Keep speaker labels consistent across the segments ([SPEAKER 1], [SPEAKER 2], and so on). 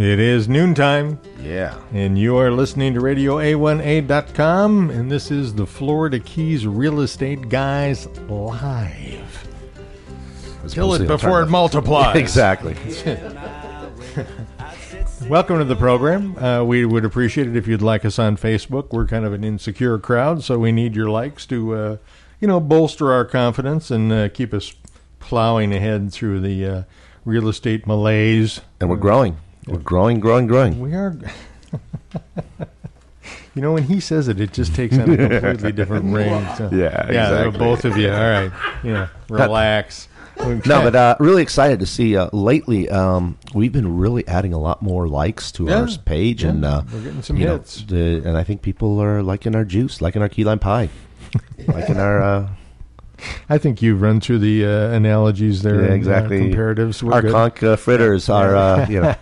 [SPEAKER 1] It is noontime,
[SPEAKER 2] Yeah.
[SPEAKER 1] and you are listening to Radio A1A.com, and this is the Florida Keys Real Estate Guys live. Kill it before it multiplies.
[SPEAKER 2] Exactly.
[SPEAKER 1] Welcome to the program. Uh, we would appreciate it if you'd like us on Facebook. We're kind of an insecure crowd, so we need your likes to, uh, you know, bolster our confidence and uh, keep us plowing ahead through the uh, real estate malaise.
[SPEAKER 2] And we're growing. We're growing, growing, growing.
[SPEAKER 1] We are. you know, when he says it, it just takes on a completely different range. So-
[SPEAKER 2] Yeah,
[SPEAKER 1] yeah.
[SPEAKER 2] exactly.
[SPEAKER 1] Both of you. All right. Yeah. Relax.
[SPEAKER 2] No, but uh, really excited to see. Uh, lately, um, we've been really adding a lot more likes to
[SPEAKER 1] Yeah,
[SPEAKER 2] our page,
[SPEAKER 1] yeah,
[SPEAKER 2] and uh,
[SPEAKER 1] we're getting some
[SPEAKER 2] you know, the, and I think people are liking our juice, liking our key lime pie, liking our uh,
[SPEAKER 1] I think you've run through the uh, analogies there.
[SPEAKER 2] yeah,
[SPEAKER 1] and, uh,
[SPEAKER 2] exactly
[SPEAKER 1] comparatives. We're
[SPEAKER 2] our
[SPEAKER 1] good.
[SPEAKER 2] conch uh, fritters, our uh, you know,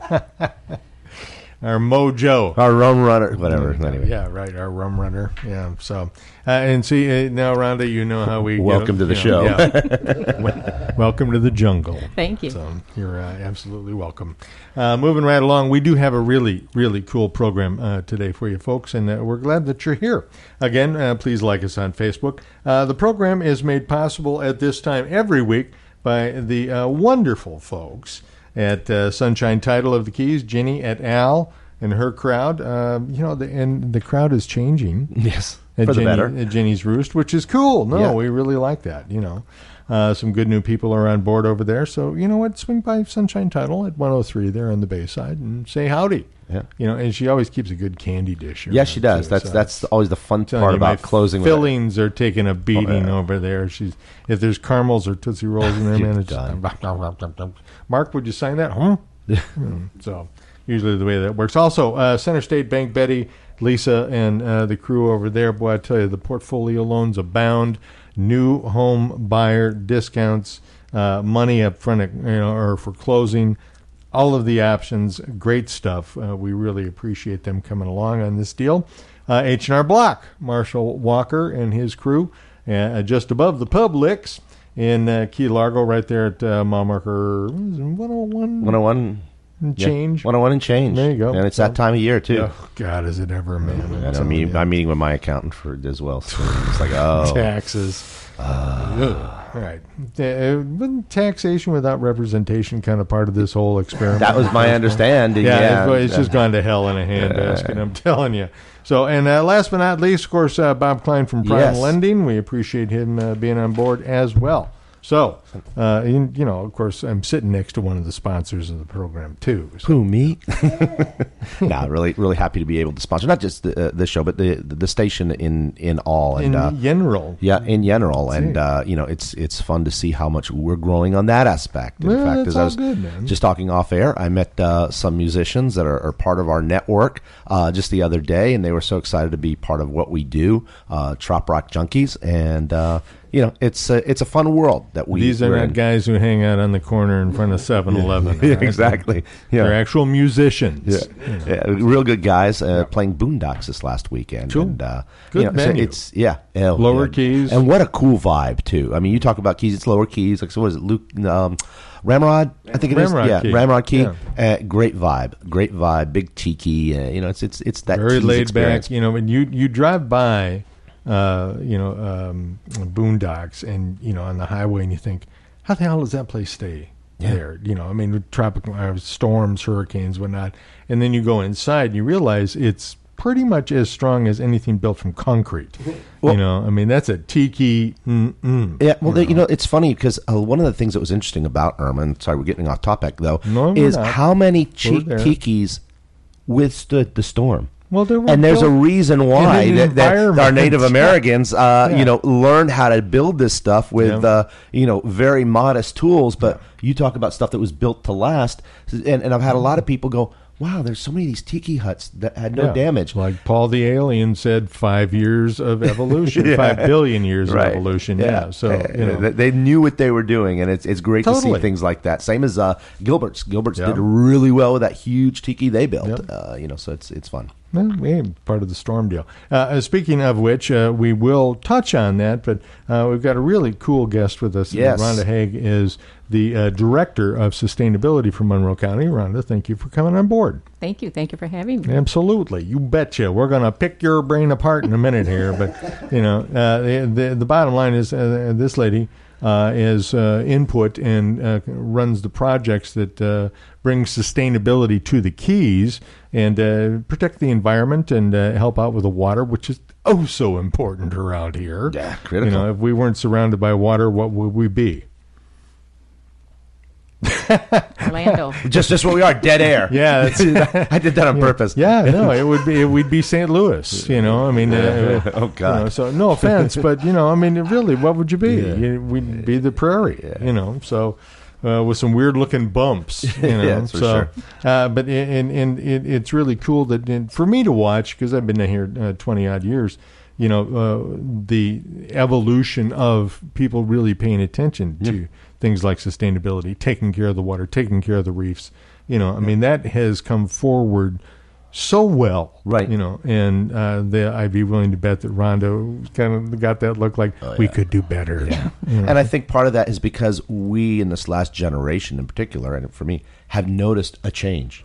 [SPEAKER 1] our mojo.
[SPEAKER 2] our rum runner, whatever. Anyway,
[SPEAKER 1] Yeah, right. Our rum runner. Yeah. So, uh, and see uh, now, Rhonda, you know how we get-
[SPEAKER 2] Welcome to the
[SPEAKER 1] you know,
[SPEAKER 2] show.
[SPEAKER 1] yeah. Welcome to the jungle.
[SPEAKER 3] Thank you.
[SPEAKER 1] So you're uh, absolutely welcome. Uh, moving right along, we do have a really, really cool program uh, today for you folks, and uh, we're glad that you're here. Again, uh, please like us on Facebook. Uh, the program is made possible at this time every week by the uh, wonderful folks at uh, Sunshine Title of the Keys, Ginny et al. And her crowd, you know, the, and the crowd is changing
[SPEAKER 2] yes,
[SPEAKER 1] at
[SPEAKER 2] for the
[SPEAKER 1] Jenny,
[SPEAKER 2] better.
[SPEAKER 1] at Jenny's Roost, which is cool. No,
[SPEAKER 2] Yeah.
[SPEAKER 1] we really like that. You know, uh, some good new people are on board over there. So you know what? Swing by Sunshine Title at 103 there on the Bayside and say howdy.
[SPEAKER 2] Yeah.
[SPEAKER 1] You know, and she always keeps a good candy dish.
[SPEAKER 2] Yes,
[SPEAKER 1] around,
[SPEAKER 2] she does.
[SPEAKER 1] too,
[SPEAKER 2] That's
[SPEAKER 1] so
[SPEAKER 2] that's always the fun part
[SPEAKER 1] you,
[SPEAKER 2] about closing.
[SPEAKER 1] Fillings are taking a beating
[SPEAKER 2] yeah.
[SPEAKER 1] over there. She's if there's caramels or tootsie rolls in there, man. It's
[SPEAKER 2] done.
[SPEAKER 1] Mark, would you sign that? Hmm? Mm, so usually the way that works. Also, uh, Center State Bank, Betty, Lisa, and uh, the crew over there. Boy, I tell you, the portfolio loans abound. New home buyer discounts, uh, money up front, you know, or for closing. All of the options, great stuff. Uh, we really appreciate them coming along on this deal. Uh, H and R Block, Marshall Walker and his crew, uh, just above the Publix in uh, Key Largo, right there at uh, mile marker 101
[SPEAKER 2] 101
[SPEAKER 1] and
[SPEAKER 2] yeah,
[SPEAKER 1] change.
[SPEAKER 2] 101 and change.
[SPEAKER 1] There you go.
[SPEAKER 2] And it's that time of year too.
[SPEAKER 1] Oh God, is it ever, man?
[SPEAKER 2] And
[SPEAKER 1] I'm
[SPEAKER 2] meeting. I'm meeting with my accountant for as well. So it's like, oh,
[SPEAKER 1] taxes. Ugh. right. Uh, taxation without representation kind of part of this whole experiment?
[SPEAKER 2] that was my understanding.
[SPEAKER 1] Yeah,
[SPEAKER 2] Yeah,
[SPEAKER 1] it's, it's just gone to hell in a handbasket. I'm telling you. So, and uh, last but not least, of course, uh, Bob Klein from Prime
[SPEAKER 2] Yes.
[SPEAKER 1] Lending. We appreciate him uh, being on board as well. So, uh, you, you know, of course, I'm sitting next to one of the sponsors of the program too. So,
[SPEAKER 2] Who me? nah, really, really happy to be able to sponsor not just the, uh, this show, but the the station in in all. And
[SPEAKER 1] in
[SPEAKER 2] uh,
[SPEAKER 1] general,
[SPEAKER 2] yeah, in general, and uh, you know, it's it's fun to see how much we're growing on that aspect. In
[SPEAKER 1] Well,
[SPEAKER 2] fact,
[SPEAKER 1] that's
[SPEAKER 2] as I was
[SPEAKER 1] good, man.
[SPEAKER 2] just talking off air, I met uh, some musicians that are, are part of our network uh, just the other day, and they were so excited to be part of what we do, uh, Trop Rock Junkies, and uh, you know, it's a, it's a fun world that we.
[SPEAKER 1] these are not
[SPEAKER 2] in.
[SPEAKER 1] guys who hang out on the corner in front of 7-Eleven.
[SPEAKER 2] Yeah, exactly. Yeah.
[SPEAKER 1] They're actual musicians.
[SPEAKER 2] Yeah. yeah, real good guys uh, playing Boondocks this last weekend.
[SPEAKER 1] Cool.
[SPEAKER 2] And, uh,
[SPEAKER 1] Good
[SPEAKER 2] you know, so it's yeah,
[SPEAKER 1] Lower
[SPEAKER 2] yeah.
[SPEAKER 1] keys.
[SPEAKER 2] and what a cool vibe too. I mean, you talk about keys; it's lower keys. Like so, what is it, Luke? Um, Ramrod, I think it is.
[SPEAKER 1] Ramrod
[SPEAKER 2] Yeah,
[SPEAKER 1] key.
[SPEAKER 2] Ramrod key.
[SPEAKER 1] Yeah.
[SPEAKER 2] Uh, great vibe, great vibe, big tiki. Uh, you know, it's it's it's that
[SPEAKER 1] very laid
[SPEAKER 2] experience.
[SPEAKER 1] back. You know, when you you drive by, uh, you know, um, Boondocks, and you know, on the highway, and you think, how the hell does that place stay
[SPEAKER 2] Yeah.
[SPEAKER 1] there? You know, I mean, tropical uh, storms, hurricanes, whatnot, and then you go inside, and you realize it's pretty much as strong as anything built from concrete.
[SPEAKER 2] Well-
[SPEAKER 1] you know, I mean, that's a tiki. Mm-mm,
[SPEAKER 2] Yeah, well, you know, it's funny because uh, one of the things that was interesting about Irma, and sorry, we're getting off topic though,
[SPEAKER 1] No,
[SPEAKER 2] is
[SPEAKER 1] not.
[SPEAKER 2] how many
[SPEAKER 1] there.
[SPEAKER 2] tikis withstood the storm.
[SPEAKER 1] Well, there were
[SPEAKER 2] and there's a reason why that, that our. Native Americans, uh,
[SPEAKER 1] Yeah.
[SPEAKER 2] you know, learned how to build this stuff with,
[SPEAKER 1] Yeah.
[SPEAKER 2] uh, you know, very modest tools. But you talk about stuff that was built to last, and, and I've had a lot of people go, "Wow, there's so many of these tiki huts that had no
[SPEAKER 1] Yeah.
[SPEAKER 2] damage."
[SPEAKER 1] Like Paul the alien said, five years of evolution,
[SPEAKER 2] Yeah.
[SPEAKER 1] five billion years
[SPEAKER 2] Right.
[SPEAKER 1] of evolution. Yeah. So
[SPEAKER 2] Uh,
[SPEAKER 1] you know,
[SPEAKER 2] they- knew what they were doing, and it's it's great to see things like that. Same as uh, Gilbert's. Gilbert's
[SPEAKER 1] Yeah.
[SPEAKER 2] did really well with that huge tiki they built.
[SPEAKER 1] Yep.
[SPEAKER 2] Uh, you know, so it's it's fun.
[SPEAKER 1] Well, hey, part of the storm deal. Uh, uh, speaking of which, uh, we will touch on that, but uh, we've got a really cool guest with us.
[SPEAKER 2] Yes.
[SPEAKER 1] Rhonda Haag is the uh, director of sustainability for Monroe County. Rhonda, thank you for coming on board.
[SPEAKER 3] Thank you. Thank you for having me.
[SPEAKER 1] Absolutely, you betcha. We're going to pick your brain apart in a minute here, but you know, uh, the, the the bottom line is uh, this lady uh, is uh, input and uh, runs the projects that uh, bring sustainability to the Keys and uh, protect the environment and uh, help out with the water, which is oh so important around here.
[SPEAKER 2] Yeah, critical.
[SPEAKER 1] You know, if we weren't surrounded by water, what would we be?
[SPEAKER 3] Orlando.
[SPEAKER 2] Just just what we are, dead air.
[SPEAKER 1] Yeah, that's,
[SPEAKER 2] I did that on purpose.
[SPEAKER 1] Yeah, no, it would be. It, we'd be St. Louis. You know, I mean, uh,
[SPEAKER 2] Oh,
[SPEAKER 1] you
[SPEAKER 2] God.
[SPEAKER 1] know, so no offense, but you know, I mean, really, what would you be?
[SPEAKER 2] Yeah.
[SPEAKER 1] You, we'd be the prairie. You know, so. Uh, with some weird looking bumps, you know.
[SPEAKER 2] Yeah, for
[SPEAKER 1] so,
[SPEAKER 2] sure.
[SPEAKER 1] uh, but and and it, it's really cool that and for me to watch because I've been here uh, twenty odd years. You know, uh, the evolution of people really paying attention to things like sustainability, taking care of the water, taking care of the reefs. You know, I mean, that has come forward so well,
[SPEAKER 2] Right.
[SPEAKER 1] You know, and uh, the, I'd be willing to bet that Rhonda kind of got that look like
[SPEAKER 2] Oh,
[SPEAKER 1] we could do better. Yeah. You know?
[SPEAKER 2] And I think part of that is because we, in this last generation in particular, and for me, have noticed a change.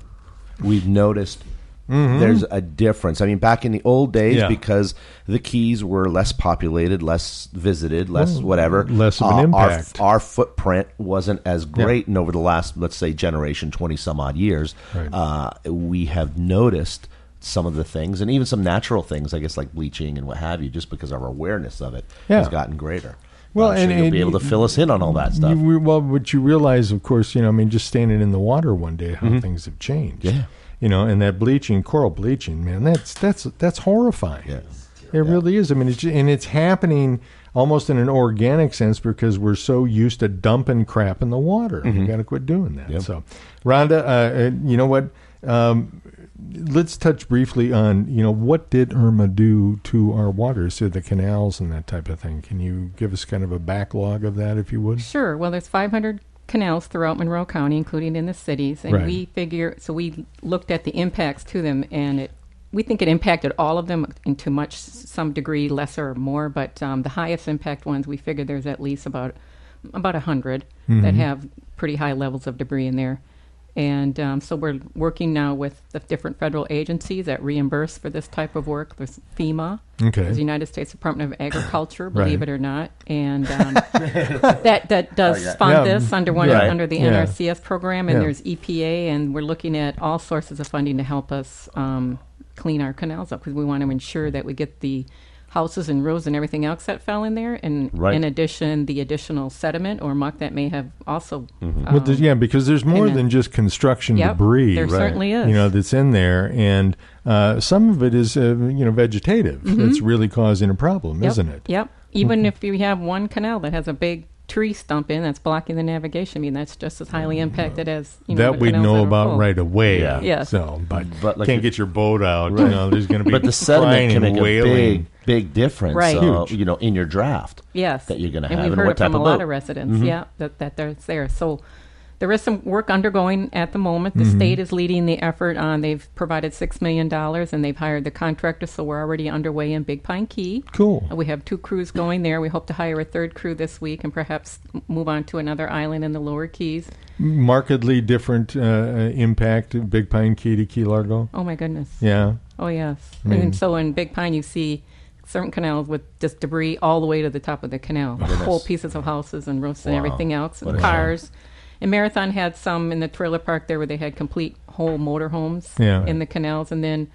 [SPEAKER 2] We've noticed there's a difference. I mean, back in the old days,
[SPEAKER 1] Mm-hmm. Yeah.
[SPEAKER 2] because the Keys were less populated, less visited, less
[SPEAKER 1] Well,
[SPEAKER 2] whatever,
[SPEAKER 1] less of an
[SPEAKER 2] uh, our-
[SPEAKER 1] impact.
[SPEAKER 2] Our, footprint wasn't as great, and over the last, let's say, generation, twenty some odd years,
[SPEAKER 1] Right.
[SPEAKER 2] uh, we have noticed some of the things, and even some natural things, I guess, like bleaching and what have you, just because our awareness of it
[SPEAKER 1] Yeah.
[SPEAKER 2] has gotten greater.
[SPEAKER 1] Well,
[SPEAKER 2] I'm sure
[SPEAKER 1] and-
[SPEAKER 2] you'll
[SPEAKER 1] and
[SPEAKER 2] be able to fill us in on all that stuff.
[SPEAKER 1] You, well, what you realize, of course, you know, I mean, just standing in the water one day, how things have changed.
[SPEAKER 2] Mm-hmm. Yeah.
[SPEAKER 1] You know, and that bleaching, coral bleaching, man, that's that's that's horrifying.
[SPEAKER 2] Yeah.
[SPEAKER 1] It really is. I mean, it's, and it's happening almost in an organic sense because we're so used to dumping crap in the water. We got to quit doing that.
[SPEAKER 2] Mm-hmm. Yep.
[SPEAKER 1] So, Rhonda, uh, uh, you know what? Um, let's touch briefly on you know what did Irma do to our waters, to the canals and that type of thing. Can you give us kind of a backlog of that, if you would?
[SPEAKER 3] Sure. Well, there's 500 canals throughout Monroe County, including in the cities, and
[SPEAKER 1] Right.
[SPEAKER 3] we figure. So we looked at the impacts to them, and it. We think it impacted all of them to much some degree, lesser or more. But um, the highest impact ones, we figured there's at least about about a 100 that have pretty high levels of debris in there. And um, so we're working now with the different federal agencies that reimburse for this type of work. There's FEMA,
[SPEAKER 1] Okay.
[SPEAKER 3] there's the United States Department of Agriculture, believe
[SPEAKER 1] Right.
[SPEAKER 3] it or not, and um, that that does fund
[SPEAKER 1] Yeah,
[SPEAKER 3] this under one
[SPEAKER 2] right.
[SPEAKER 3] under the
[SPEAKER 1] Yeah.
[SPEAKER 3] NRCS program, and
[SPEAKER 1] Yeah.
[SPEAKER 3] there's EPA, and we're looking at all sources of funding to help us um, clean our canals up because we want to ensure that we get the houses and roads and everything else that fell in there, and
[SPEAKER 2] Right.
[SPEAKER 3] in addition, the additional sediment or muck that may have also.
[SPEAKER 1] Well, there's,
[SPEAKER 3] um,
[SPEAKER 1] yeah, because there's more than just construction
[SPEAKER 3] Yep,
[SPEAKER 1] debris.
[SPEAKER 3] there certainly is.
[SPEAKER 1] You know, that's in there, and uh, some of it is, uh, you know, vegetative. That's really causing a problem,
[SPEAKER 3] Mm-hmm. Yep,
[SPEAKER 1] isn't it?
[SPEAKER 3] Yep. Even if you have one canal that has a big tree stumping that's blocking the navigation, I mean that's just as highly impacted as you know,
[SPEAKER 1] that we know about
[SPEAKER 3] full.
[SPEAKER 1] right away.
[SPEAKER 2] Yeah.
[SPEAKER 3] Yes.
[SPEAKER 1] So, but,
[SPEAKER 2] But like
[SPEAKER 1] can't
[SPEAKER 2] the-
[SPEAKER 1] get your boat out. You know, there's going to be
[SPEAKER 2] But the sediment can
[SPEAKER 1] and
[SPEAKER 2] make a big, big difference.
[SPEAKER 3] Right.
[SPEAKER 2] uh,
[SPEAKER 1] Huge.
[SPEAKER 2] you know, in your draft.
[SPEAKER 3] Yes,
[SPEAKER 2] that you're gonna
[SPEAKER 3] and
[SPEAKER 2] have
[SPEAKER 3] we've
[SPEAKER 2] and
[SPEAKER 3] heard
[SPEAKER 2] what
[SPEAKER 3] it from a
[SPEAKER 2] of
[SPEAKER 3] lot
[SPEAKER 2] boat.
[SPEAKER 3] of residents.
[SPEAKER 1] Mm-hmm.
[SPEAKER 3] Yeah, that that there's there. So there is some work undergoing at the moment.
[SPEAKER 1] Mm-hmm.
[SPEAKER 3] The state is leading the effort on. They've provided six million dollars and they've hired the contractor. So we're already underway in Big Pine Key.
[SPEAKER 1] Cool.
[SPEAKER 3] We have two crews going there. We hope to hire a third crew this week and perhaps move on to another island in the lower Keys.
[SPEAKER 1] Markedly different uh, uh, impact, Big Pine Key to Key Largo.
[SPEAKER 3] Oh my goodness.
[SPEAKER 1] Yeah.
[SPEAKER 3] Oh yes.
[SPEAKER 1] mean-
[SPEAKER 3] and so in Big Pine, you see certain canals with just debris all the way to the top of the canal, whole pieces of houses and roofs and everything else, and cars. And Marathon had some in the trailer park there where they had complete whole motorhomes
[SPEAKER 1] Yeah.
[SPEAKER 3] in the canals, and then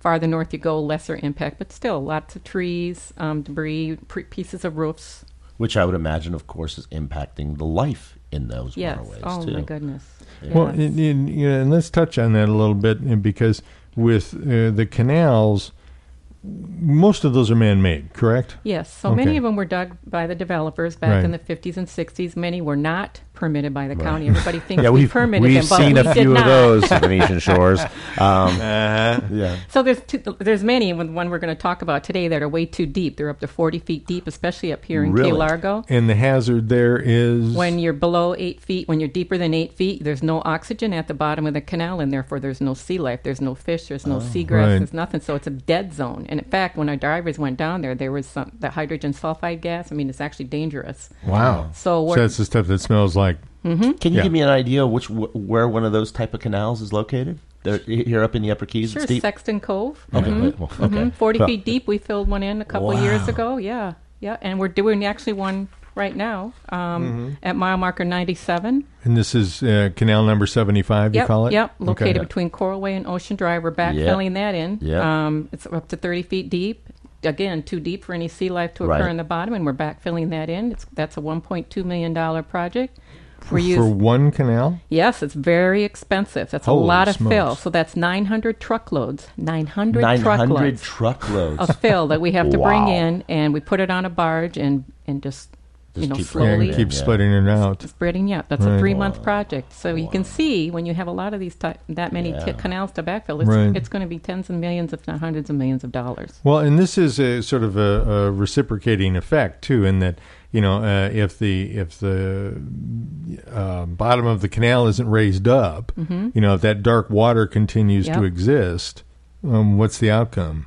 [SPEAKER 3] farther north you go, lesser impact, but still lots of trees, um, debris, pre- pieces of roofs.
[SPEAKER 2] Which I would imagine, of course, is impacting the life in those
[SPEAKER 3] Yes.
[SPEAKER 2] waterways
[SPEAKER 3] Oh
[SPEAKER 2] too.
[SPEAKER 3] my goodness.
[SPEAKER 1] Well,
[SPEAKER 3] Yes.
[SPEAKER 1] and, and, you know, and let's touch on that a little bit uh, because with uh, the canals, most of those are man-made, correct?
[SPEAKER 3] Yes, so many of them were dug by the developers back
[SPEAKER 1] Right.
[SPEAKER 3] in the 50s and 60s. Many were not permitted by the county. Everybody thinks
[SPEAKER 2] Yeah,
[SPEAKER 3] we
[SPEAKER 2] we've,
[SPEAKER 3] permitted
[SPEAKER 2] we've
[SPEAKER 3] them, but
[SPEAKER 2] seen
[SPEAKER 3] we
[SPEAKER 2] a
[SPEAKER 3] did
[SPEAKER 2] few of those Venetian shores. Um,
[SPEAKER 1] Uh-huh.
[SPEAKER 2] yeah.
[SPEAKER 3] So there's two, there's many. and One we're going to talk about today that are way too deep. They're up to 40 feet deep, especially up here in
[SPEAKER 2] Really?
[SPEAKER 3] Key Largo.
[SPEAKER 1] And the hazard there is
[SPEAKER 3] When you're below eight feet, when you're deeper than eight feet, there's no oxygen at the bottom of the canal, and therefore there's no sea life, there's no fish, there's no seagrass,
[SPEAKER 1] right.
[SPEAKER 3] there's nothing. So it's a dead zone. And in fact, when our divers went down there, there was some the hydrogen sulfide gas. I mean, it's actually dangerous.
[SPEAKER 1] wow.
[SPEAKER 3] So
[SPEAKER 1] So that's the stuff that smells like
[SPEAKER 4] Can you
[SPEAKER 1] Yeah.
[SPEAKER 4] give me an idea of which where one of those type of canals is located? They're here up in the Upper Keys.
[SPEAKER 3] sure
[SPEAKER 4] it's deep.
[SPEAKER 3] Sexton Cove.
[SPEAKER 4] Okay,
[SPEAKER 3] Mhm.
[SPEAKER 4] well, okay.
[SPEAKER 3] Mhm. 40
[SPEAKER 4] Well,
[SPEAKER 3] feet deep. We filled one in a couple
[SPEAKER 4] Wow.
[SPEAKER 3] years ago. Yeah, yeah, and we're doing actually one right now um,
[SPEAKER 1] Mm-hmm.
[SPEAKER 3] at mile marker 97.
[SPEAKER 1] and this is uh, canal number 75 you
[SPEAKER 3] Yep,
[SPEAKER 1] call it?
[SPEAKER 3] yep. Located
[SPEAKER 1] Okay.
[SPEAKER 3] between Coralway and Ocean Drive. We're
[SPEAKER 4] Yep.
[SPEAKER 3] backfilling that in.
[SPEAKER 4] Yep.
[SPEAKER 3] Um, it's up to 30 feet deep. Again, too deep for any sea life to occur
[SPEAKER 4] Right.
[SPEAKER 3] in the bottom, and we're backfilling that in. It's, that's a 1.2 million dollar project. We're
[SPEAKER 1] For one canal?
[SPEAKER 3] Yes, it's very expensive. That's
[SPEAKER 1] Holy
[SPEAKER 3] a lot of
[SPEAKER 1] smokes.
[SPEAKER 3] fill. So that's 900 truckloads. 900,
[SPEAKER 4] 900
[SPEAKER 3] truckloads
[SPEAKER 4] truckloads.
[SPEAKER 3] of fill that we have to bring in, and we put it on a barge and and just, you know slowly
[SPEAKER 1] and keep
[SPEAKER 4] Yeah.
[SPEAKER 1] splitting it out.
[SPEAKER 3] spreading. Yeah, that's
[SPEAKER 1] Right.
[SPEAKER 3] a three month project. So you can see when you have a lot of these ty- that many
[SPEAKER 4] Yeah.
[SPEAKER 3] t- canals to backfill, it's,
[SPEAKER 1] Right.
[SPEAKER 3] it's going to be tens of millions, if not hundreds of millions of dollars.
[SPEAKER 1] Well, and this is a sort of a, a reciprocating effect too, in that you know uh, if the if the uh, bottom of the canal isn't raised up, you know if that dark water continues to
[SPEAKER 3] Mm-hmm.
[SPEAKER 1] Exist, um, what's the outcome?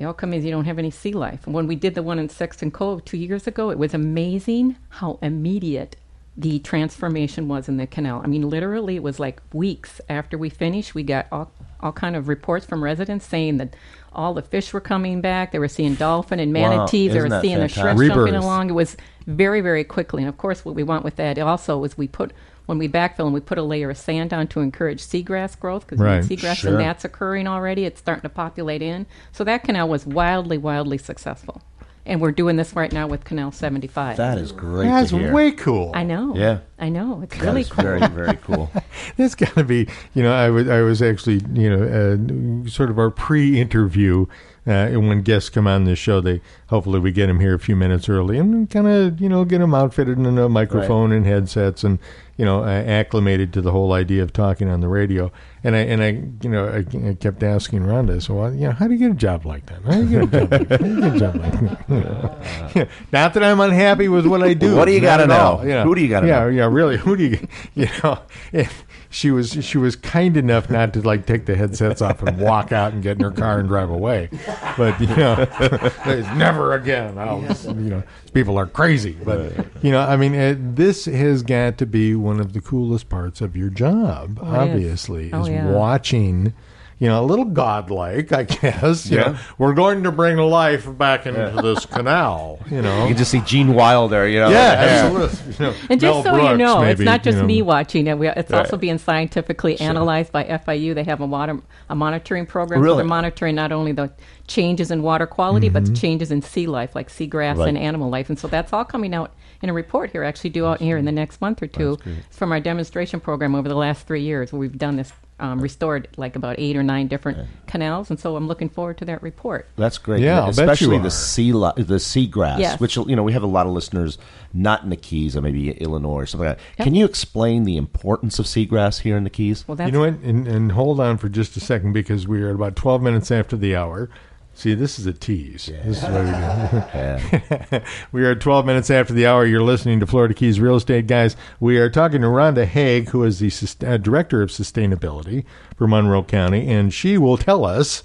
[SPEAKER 3] The outcome is you don't have any sea life. When we did the one in Sexton Cove two years ago, it was amazing how immediate the transformation was in the canal. I mean, literally, it was like weeks after we finished. We got all, all kind of reports from residents saying that all the fish were coming back. They were seeing dolphin and
[SPEAKER 4] Wow,
[SPEAKER 3] manatees. they were seeing the shrimp
[SPEAKER 4] fantastic?
[SPEAKER 3] jumping along. It was very, very quickly. And of course, what we want with that also is we put when we backfill and we put a layer of sand on to encourage seagrass growth because
[SPEAKER 1] Right.
[SPEAKER 3] seagrass
[SPEAKER 4] Sure.
[SPEAKER 3] and that's occurring already. It's starting to populate in. So that canal was wildly, wildly successful. And we're doing this right now with Canal 75.
[SPEAKER 4] that is great
[SPEAKER 1] That's way cool.
[SPEAKER 3] I know.
[SPEAKER 4] Yeah.
[SPEAKER 3] I know. It's
[SPEAKER 4] That
[SPEAKER 3] really cool.
[SPEAKER 4] very very cool.
[SPEAKER 1] That's got to be, you know, I was I was actually, you know, uh, sort of our pre-interview. Uh, and when guests come on this show, they hopefully we get them here a few minutes early and kind of, you know, get them outfitted in a microphone and headsets and, you know, acclimated to the whole idea of talking on the radio. And I and I, you know, I, I kept asking Rhonda, so well, you know, how do you get a job like that? How do you get a job like that? How do you get a job like that? You know? Yeah. Not that I'm unhappy with what I do.
[SPEAKER 4] What do you gotta know?
[SPEAKER 1] all, you
[SPEAKER 4] Who do you gotta
[SPEAKER 1] yeah,
[SPEAKER 4] know?
[SPEAKER 1] yeah, really. Who do you, you know? She was she was kind enough not to like take the headsets off and walk out and get in her car and drive away. But you know, never again. I'll, you know, people are crazy. But you know, I mean, uh, this has got to be one of the coolest parts of your job.
[SPEAKER 3] Oh, it is.
[SPEAKER 1] obviously,
[SPEAKER 3] Oh,
[SPEAKER 1] is
[SPEAKER 3] yeah.
[SPEAKER 1] watching. You know, a little godlike, I guess. You
[SPEAKER 4] Yeah.
[SPEAKER 1] know, we're going to bring life back into this canal. You know,
[SPEAKER 4] You can just see Gene Wilder, you know.
[SPEAKER 1] yeah,
[SPEAKER 4] with the hair.
[SPEAKER 1] absolutely. You know,
[SPEAKER 3] And just
[SPEAKER 1] Mel
[SPEAKER 3] so you
[SPEAKER 1] Brooks,
[SPEAKER 3] know, it's not just
[SPEAKER 1] you know.
[SPEAKER 3] me watching it. We, it's also being scientifically analyzed by FIU. They have a water a monitoring program. So they're monitoring not only the changes in water quality, but
[SPEAKER 1] Mm-hmm.
[SPEAKER 3] the changes in sea life, like seagrass
[SPEAKER 4] Right.
[SPEAKER 3] and animal life. And so that's all coming out in a report here, actually due out here in the next month or two from our demonstration program over the last three years, where we've done this, um, restored like about eight or nine different canals. And so I'm looking forward to that report.
[SPEAKER 4] That's great.
[SPEAKER 1] Yeah, I'll bet
[SPEAKER 4] especially
[SPEAKER 1] you
[SPEAKER 4] the sea li- the seagrass,
[SPEAKER 3] Yes.
[SPEAKER 4] which you know we have a lot of listeners not in the Keys or maybe Illinois or something like that.
[SPEAKER 3] Yep.
[SPEAKER 4] Can you explain the importance of seagrass here in the Keys?
[SPEAKER 3] Well, that's
[SPEAKER 1] You know what? And, and hold on for just a second because we are at about 12 minutes after the hour. See, this is a tease. This is what we do.
[SPEAKER 4] Yeah.
[SPEAKER 1] we are 12 minutes after the hour. You're listening to Florida Keys Real Estate Guys. We are talking to Rhonda Haag, who is the uh, Director of Sustainability for Monroe County, and she will tell us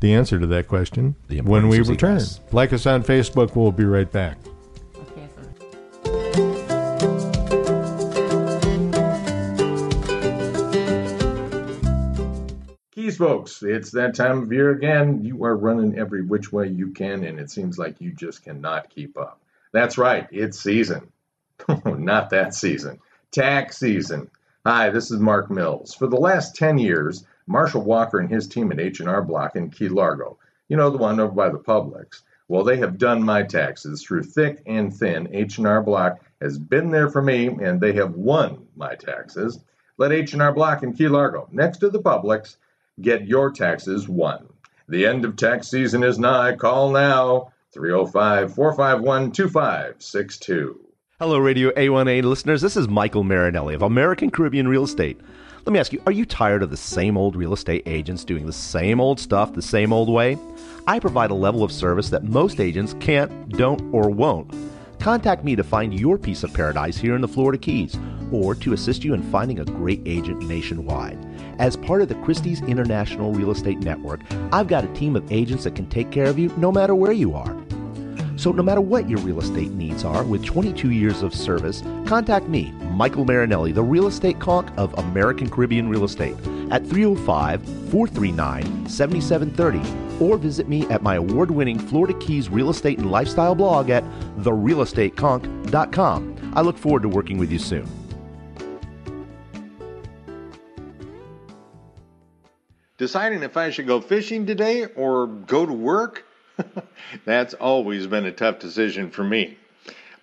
[SPEAKER 1] the answer to that question when we return. Like us on Facebook. We'll be right back.
[SPEAKER 5] Folks, it's that time of year again. You are running every which way you can, and it seems like you just cannot keep up. That's right, it's season. Oh, not that season. Tax season. Hi, this is Mark Mills. For the last 10 years, Marshall Walker and his team at H&R Block in Key Largo, you know, the one over by the Publix, well, they have done my taxes through thick and thin. H&R Block has been there for me, and they have won my taxes. Let H&R Block in Key Largo, next to the Publix, get your taxes won.
[SPEAKER 6] The end of tax season is nigh. Call now 305 451 2562.
[SPEAKER 2] Hello, Radio A1A listeners. This is Michael Marinelli of American Caribbean Real Estate. Let me ask you, are you tired of the same old real estate agents doing the same old stuff the same old way? I provide a level of service that most agents can't, don't, or won't. Contact me to find your piece of paradise here in the Florida Keys or to assist you in finding a great agent nationwide. As part of the Christie's International Real Estate Network, I've got a team of agents that can take care of you no matter where you are. So, no matter what your real estate needs are, with 22 years of service, contact me, Michael Marinelli, the real estate conch of American Caribbean Real Estate, at 305 439 7730, or visit me at my award winning Florida Keys real estate and lifestyle blog at therealestateconch.com. I look forward to working with you soon.
[SPEAKER 5] Deciding if I should go fishing today or go to work? That's always been a tough decision for me.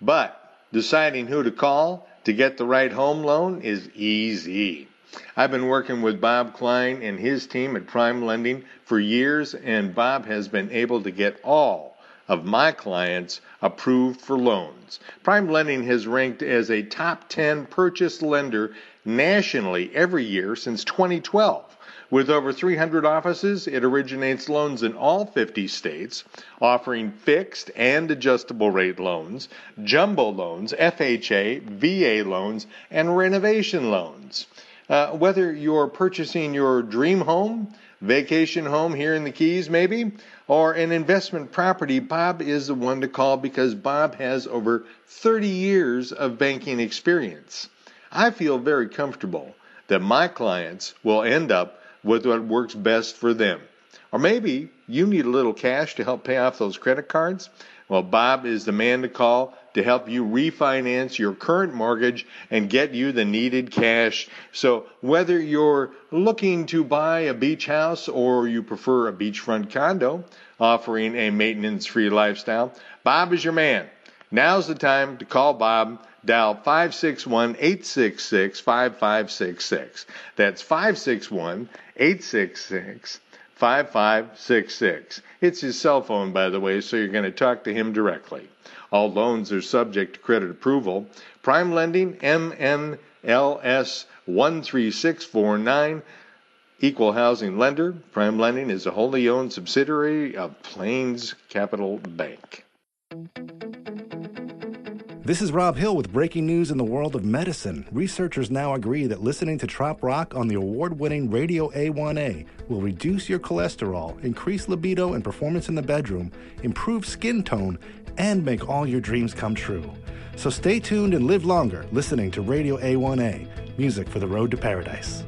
[SPEAKER 5] But deciding who to call to get the right home loan is easy. I've been working with Bob Klein and his team at Prime Lending for years, and Bob has been able to get all of my clients approved for loans. Prime Lending has ranked as a top 10 purchase lender nationally every year since 2012. With over 300 offices, it originates loans in all 50 states, offering fixed and adjustable rate loans, jumbo loans, FHA, VA loans, and renovation loans. Uh, whether you're purchasing your dream home, vacation home here in the Keys, maybe, or an investment property, Bob is the one to call because Bob has over 30 years of banking experience. I feel very comfortable that my clients will end up what works best for them. Or maybe you need a little cash to help pay off those credit cards. Well, Bob is the man to call to help you refinance your current mortgage and get you the needed cash. So, whether you're looking to buy a beach house or you prefer a beachfront condo offering a maintenance free lifestyle, Bob is your man. Now's the time to call Bob. Dial 561 866 5566. That's 561 866 5566. It's his cell phone, by the way, so you're going to talk to him directly. All loans are subject to credit approval. Prime Lending, MNLS 13649. Equal housing lender. Prime Lending is a wholly owned subsidiary of Plains Capital Bank.
[SPEAKER 7] This is Rob Hill with breaking news in the world of medicine. Researchers now agree that listening to Trop Rock on the award winning Radio A1A will reduce your cholesterol, increase libido and performance in the bedroom, improve skin tone, and make all your dreams come true. So stay tuned and live longer listening to Radio A1A, music for the road to paradise.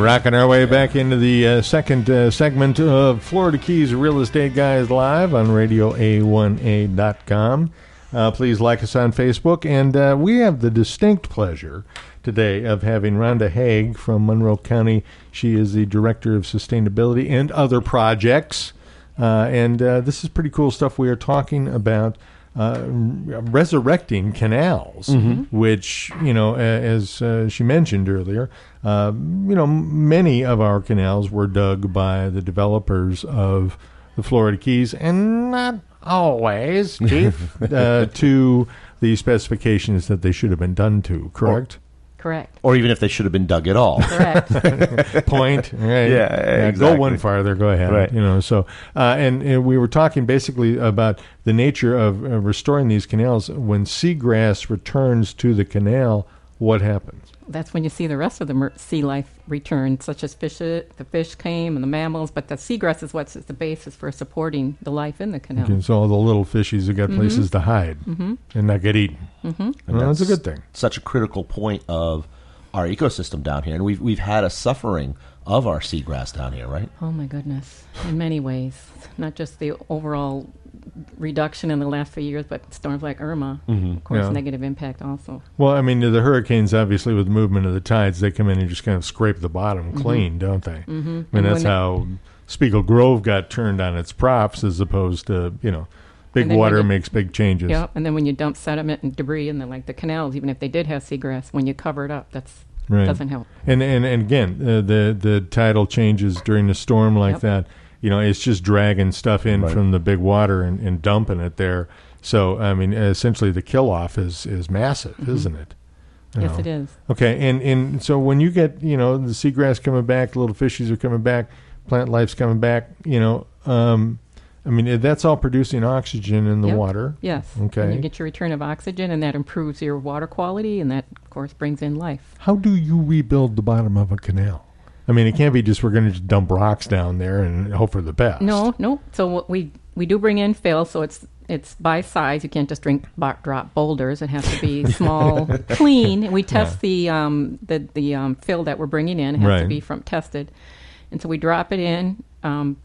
[SPEAKER 5] Rocking our way back into the uh, second uh, segment of Florida Keys Real Estate Guys Live on RadioA1A.com. Uh, please like us on Facebook. And uh, we have the distinct pleasure today of having Rhonda Haag from Monroe County. She is the Director of Sustainability and Other Projects. Uh, and uh, this is pretty cool stuff. We are talking about uh, resurrecting canals, which you know, as uh, she mentioned earlier, uh, you know, many of our canals were dug by the developers of the Florida Keys, and not always, Chief, uh, to the specifications that they should have been done to. Correct.
[SPEAKER 3] Correct.
[SPEAKER 2] Or even if they should have been dug at all.
[SPEAKER 3] Correct.
[SPEAKER 5] point. Right.
[SPEAKER 2] Yeah,
[SPEAKER 5] Go
[SPEAKER 2] exactly.
[SPEAKER 5] one farther. Go ahead.
[SPEAKER 2] Right.
[SPEAKER 5] You know. So, uh, and, and we were talking basically about the nature of uh, restoring these canals. When seagrass returns to the canal, what happens?
[SPEAKER 3] That's when you see the rest of the mer- sea life return, such as fish. Uh, the fish came and the mammals, but the seagrass is what's the basis for supporting the life in the canal.
[SPEAKER 5] And so all the little fishies have got mm-hmm. places to hide mm-hmm. and not get eaten. Mm-hmm. Well, that's a good thing.
[SPEAKER 2] Such a critical point of our ecosystem down here. And we've, we've had a suffering of our seagrass down here, right?
[SPEAKER 3] Oh my goodness! In many ways, not just the overall reduction in the last few years, but storms like Irma, of course,
[SPEAKER 5] Yeah.
[SPEAKER 3] negative impact also.
[SPEAKER 5] Well, I mean, the hurricanes, obviously, with the movement of the tides, they come in and just kind of scrape the bottom clean, don't they? Mm-hmm. I mean,
[SPEAKER 3] And
[SPEAKER 5] that's how Spiegel Grove got turned on its props, as opposed to, you know,
[SPEAKER 1] Big
[SPEAKER 3] And then when
[SPEAKER 1] water
[SPEAKER 3] you-
[SPEAKER 1] makes big changes.
[SPEAKER 3] Yep. And then when you dump sediment and debris in the like the canals, even if they did have seagrass, when you cover it up, that's
[SPEAKER 1] Right.
[SPEAKER 3] doesn't help.
[SPEAKER 1] And and, and again, uh, the the tidal changes during a storm like
[SPEAKER 3] Yep.
[SPEAKER 1] that, you know, it's just dragging stuff in
[SPEAKER 2] Right.
[SPEAKER 1] from the big water and, and dumping it there. So I mean, essentially, the kill off is is massive, isn't it? You
[SPEAKER 3] Mm-hmm. Yes,
[SPEAKER 1] know.
[SPEAKER 3] it is.
[SPEAKER 1] Okay, and and so when you get you know the seagrass coming back, the little fishies are coming back, plant life's coming back. You know, um, I mean that's all producing oxygen in the
[SPEAKER 3] Yep.
[SPEAKER 1] water.
[SPEAKER 3] Yes.
[SPEAKER 1] Okay.
[SPEAKER 3] And you get your return of oxygen, and that improves your water quality, and that, of course, brings in life.
[SPEAKER 1] How do you rebuild the bottom of a canal? I mean, it can't be just we're going to just dump rocks down there and hope for the best.
[SPEAKER 3] No, no. So what we we do bring in fill, so it's it's by size. You can't just drink drop boulders. It has to be small, clean. We test the um the the um, fill that we're bringing in. It has
[SPEAKER 1] Right.
[SPEAKER 3] to be from tested, and so we drop it in. Um,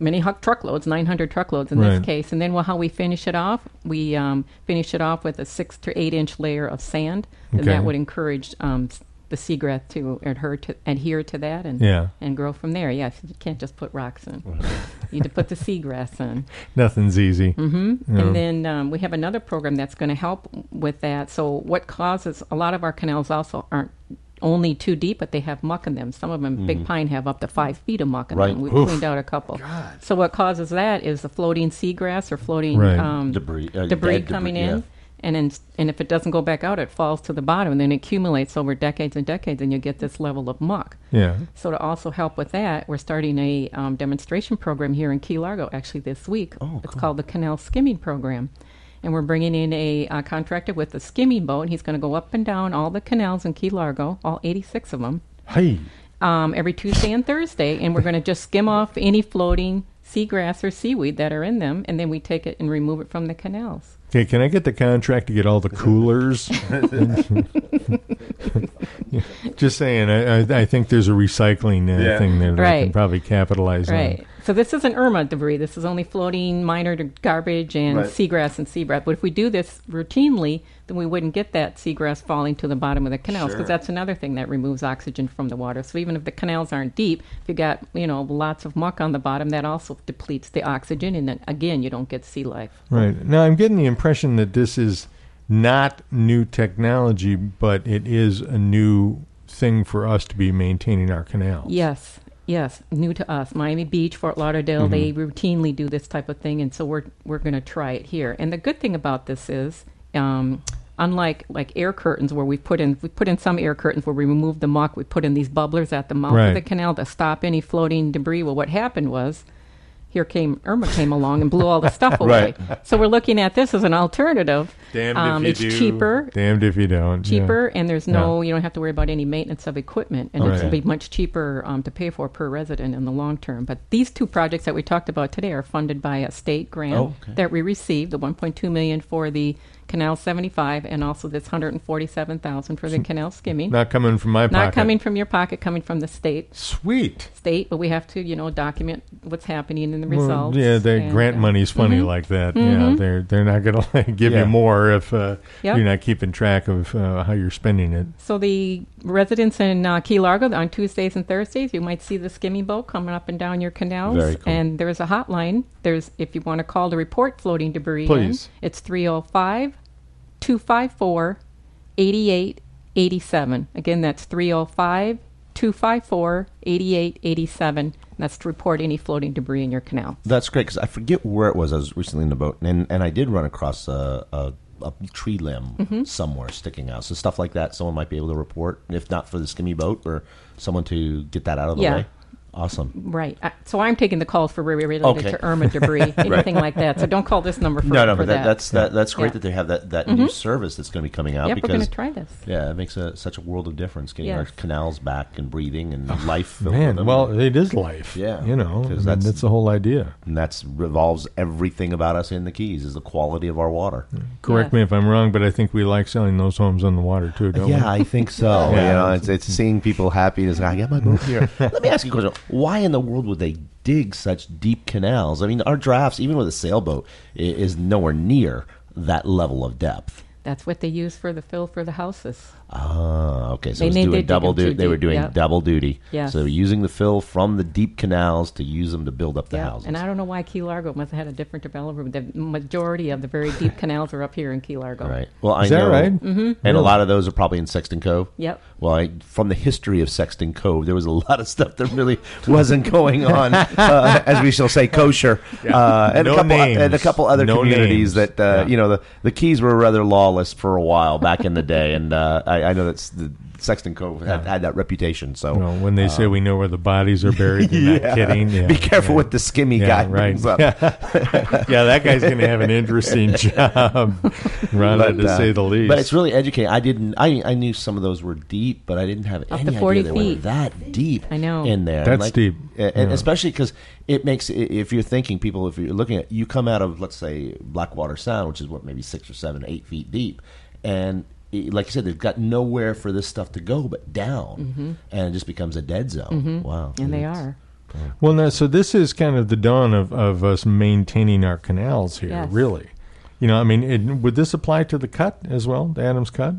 [SPEAKER 3] Many truckloads, 900 truckloads in
[SPEAKER 1] Right.
[SPEAKER 3] this case. And then well, how we finish it off, we um, finish it off with a six to eight inch layer of sand. And
[SPEAKER 1] Okay.
[SPEAKER 3] that would encourage um, the seagrass to adhere to, adhere to that and,
[SPEAKER 1] Yeah.
[SPEAKER 3] and grow from there. Yes, you can't just put rocks in. you need to put the seagrass in.
[SPEAKER 1] Nothing's easy.
[SPEAKER 3] hmm
[SPEAKER 1] No.
[SPEAKER 3] And then um, we have another program that's going to help with that. So what causes a lot of our canals also aren't only too deep, but they have muck in them. Some of them, Big Pine, have up to five feet of muck in
[SPEAKER 4] Right.
[SPEAKER 3] them. We've
[SPEAKER 1] Oof.
[SPEAKER 3] cleaned out a couple. So what causes that is the floating seagrass or floating
[SPEAKER 1] Right.
[SPEAKER 3] um,
[SPEAKER 4] Debris, uh,
[SPEAKER 3] debris coming
[SPEAKER 4] debris,
[SPEAKER 3] in.
[SPEAKER 4] yeah.
[SPEAKER 3] And then, and if it doesn't go back out, it falls to the bottom, and then it accumulates over decades and decades, and you get this level of muck.
[SPEAKER 1] Yeah.
[SPEAKER 3] So to also help with that, we're starting a um, demonstration program here in Key Largo actually this week.
[SPEAKER 4] Oh,
[SPEAKER 3] it's
[SPEAKER 4] cool.
[SPEAKER 3] called the Canal Skimming Program. And we're bringing in a uh, contractor with a skimming boat. and He's going to go up and down all the canals in Key Largo, all 86 of them,
[SPEAKER 1] Hey.
[SPEAKER 3] um, every Tuesday and Thursday. And we're going to just skim off any floating seagrass or seaweed that are in them. And then we take it and remove it from the canals.
[SPEAKER 1] Okay, can I get the contract to get all the coolers? Just saying, I, I, I think there's a recycling uh,
[SPEAKER 4] Yeah.
[SPEAKER 1] thing there that I can probably capitalize on.
[SPEAKER 3] Right.
[SPEAKER 1] on.
[SPEAKER 3] So this isn't Irma debris. This is only floating minor garbage and
[SPEAKER 4] Right.
[SPEAKER 3] seagrass and seabreath. But if we do this routinely, then we wouldn't get that seagrass falling to the bottom of the canals because
[SPEAKER 4] Sure.
[SPEAKER 3] that's another thing that removes oxygen from the water. So even if the canals aren't deep, if you got you know lots of muck on the bottom, that also depletes the oxygen, and then again you don't get sea life.
[SPEAKER 1] Right. Now, I'm getting the impression that this is not new technology, but it is a new thing for us to be maintaining our canals.
[SPEAKER 3] Yes, yes, new to us. Miami Beach, Fort Lauderdale, mm-hmm. they routinely do this type of thing, and so we're we're going to try it here. And the good thing about this is, um, unlike like air curtains, where we put in we put in some air curtains where we remove the muck, we put in these bubblers at the mouth
[SPEAKER 1] Right.
[SPEAKER 3] of the canal to stop any floating debris. Well, what happened was. Here came Irma came along and blew all the stuff away. So we're looking at this as an alternative.
[SPEAKER 1] Damned
[SPEAKER 3] Um,
[SPEAKER 1] if
[SPEAKER 3] it's
[SPEAKER 1] you do.
[SPEAKER 3] cheaper,
[SPEAKER 1] Damned if you don't. yeah.
[SPEAKER 3] cheaper and there's no you don't have to worry about any maintenance of equipment and it's
[SPEAKER 1] Okay.
[SPEAKER 3] going be much cheaper um, to pay for per resident in the long term but these two projects that we talked about today are funded by a state grant
[SPEAKER 4] Oh, okay.
[SPEAKER 3] that we received the 1.2 million for the canal 75 and also this 147000 for the canal skimming
[SPEAKER 1] Not coming from my pocket.
[SPEAKER 3] not coming from your pocket coming from the state
[SPEAKER 1] Sweet.
[SPEAKER 3] state but we have to you know document what's happening in the
[SPEAKER 1] Well,
[SPEAKER 3] results
[SPEAKER 1] yeah, the
[SPEAKER 3] and,
[SPEAKER 1] grant
[SPEAKER 3] uh,
[SPEAKER 1] money's funny
[SPEAKER 3] mhm.
[SPEAKER 1] like that. Yeah, they're they're not going to give
[SPEAKER 4] Yeah.
[SPEAKER 1] you more if uh,
[SPEAKER 3] Yep.
[SPEAKER 1] you're not keeping track of uh, how you're spending it.
[SPEAKER 3] So the residents in uh, Key Largo on Tuesdays and Thursdays, you might see the skimming boat coming up and down your canals.
[SPEAKER 4] Very cool.
[SPEAKER 3] And there's a hotline. There's if you want to call to report floating debris. in,
[SPEAKER 1] Please.
[SPEAKER 3] it's 305 254 8887. Again, that's 305 254 8887. That's to report any floating debris in your canal.
[SPEAKER 4] That's great because I forget where it was. I was recently in the boat, and and I did run across a, a, a tree limb
[SPEAKER 3] Mm-hmm.
[SPEAKER 4] somewhere sticking out. So stuff like that, someone might be able to report, if not for the skimmy boat or someone to get that out of the
[SPEAKER 3] Yeah.
[SPEAKER 4] way. Awesome.
[SPEAKER 3] Right. Uh, so I'm taking the calls for re- related
[SPEAKER 4] Okay.
[SPEAKER 3] to Irma debris, anything like that. So don't call this number for
[SPEAKER 4] no, no,
[SPEAKER 3] for
[SPEAKER 4] but that,
[SPEAKER 3] that.
[SPEAKER 4] that's that, that's great
[SPEAKER 3] Yeah.
[SPEAKER 4] that they have that, that new service that's going to be coming out
[SPEAKER 3] Yep, we're going to try this.
[SPEAKER 4] yeah, it makes a, such a world of difference getting our
[SPEAKER 3] Yes.
[SPEAKER 4] canals back and breathing and life. filled
[SPEAKER 1] Man,
[SPEAKER 4] them.
[SPEAKER 1] well, it is life.
[SPEAKER 4] Yeah,
[SPEAKER 1] you know, I
[SPEAKER 4] 'cause
[SPEAKER 1] mean,
[SPEAKER 4] that's-
[SPEAKER 1] that's the whole idea.
[SPEAKER 4] and that's revolves everything about us in the Keys is the quality of our water.
[SPEAKER 1] Correct
[SPEAKER 3] Yeah.
[SPEAKER 1] me if I'm wrong, but I think we like selling those homes on the water too, don't we?
[SPEAKER 4] Yeah, I think so.
[SPEAKER 1] Yeah.
[SPEAKER 4] You know, it's, it's seeing people happy. It's like, I got my boat here. Let me ask you a question. Why in the world would they dig such deep canals? I mean, our drafts, even with a sailboat, is nowhere near that level of depth.
[SPEAKER 3] That's what they use for the fill for the houses.
[SPEAKER 2] Ah, okay. So
[SPEAKER 3] They
[SPEAKER 2] it was
[SPEAKER 3] made-
[SPEAKER 2] doing
[SPEAKER 3] they
[SPEAKER 2] double
[SPEAKER 3] them too
[SPEAKER 2] duty. They were
[SPEAKER 3] deep,
[SPEAKER 2] doing
[SPEAKER 3] yep.
[SPEAKER 2] double duty.
[SPEAKER 3] Yes.
[SPEAKER 2] So they were using the fill from the deep canals to use them to build up the
[SPEAKER 3] Yeah,
[SPEAKER 2] houses.
[SPEAKER 3] and I don't know why Key Largo must have had a different developer. but The majority of the very deep canals are up here in Key Largo.
[SPEAKER 2] Right. Well, I
[SPEAKER 1] Is that
[SPEAKER 2] know,
[SPEAKER 1] right?
[SPEAKER 3] Mm-hmm.
[SPEAKER 2] And a lot of those are probably in Sexton Cove.
[SPEAKER 3] Yep.
[SPEAKER 2] Well, I, from the history of Sexton Cove, there was a lot of stuff that really wasn't going on, uh, as we shall say, kosher. Uh, and
[SPEAKER 1] No
[SPEAKER 2] a couple
[SPEAKER 1] names.
[SPEAKER 2] and a couple other
[SPEAKER 1] No
[SPEAKER 2] communities
[SPEAKER 1] names.
[SPEAKER 2] that uh,
[SPEAKER 1] Yeah.
[SPEAKER 2] you know the the Keys were rather lawless for a while back in the day, and uh, I, I know that's the Sexton Cove had, had that reputation. So
[SPEAKER 1] Well, when they say we know where the bodies are buried, you're not kidding. Yeah,
[SPEAKER 2] be careful
[SPEAKER 1] yeah.
[SPEAKER 2] with the skimmy
[SPEAKER 1] Yeah,
[SPEAKER 2] guy.
[SPEAKER 1] right.
[SPEAKER 2] up.
[SPEAKER 1] Yeah. yeah, that guy's going to have an interesting job, Rhonda, to
[SPEAKER 2] uh,
[SPEAKER 1] say the least.
[SPEAKER 2] But it's really educating. I didn't. I I knew some of those were deep, but I didn't have
[SPEAKER 3] Up
[SPEAKER 2] any
[SPEAKER 3] to 40
[SPEAKER 2] idea they were
[SPEAKER 3] feet.
[SPEAKER 2] that deep.
[SPEAKER 3] I know.
[SPEAKER 2] in there.
[SPEAKER 1] That's
[SPEAKER 2] Like,
[SPEAKER 1] deep.
[SPEAKER 2] and
[SPEAKER 1] Yeah.
[SPEAKER 2] especially because it makes if you're thinking people, if you're looking at you come out of let's say Blackwater Sound, which is what maybe six or seven, eight feet deep, and i- like you said, they've got nowhere for this stuff to go but down, and it just becomes a dead zone. Wow,
[SPEAKER 3] Mm-hmm. And they
[SPEAKER 2] It's-
[SPEAKER 3] are.
[SPEAKER 1] well, now, so this is kind of the dawn of, of us maintaining our canals here,
[SPEAKER 3] Yes.
[SPEAKER 1] really. You know, I mean, it, would this apply to the cut as well, the Adams cut?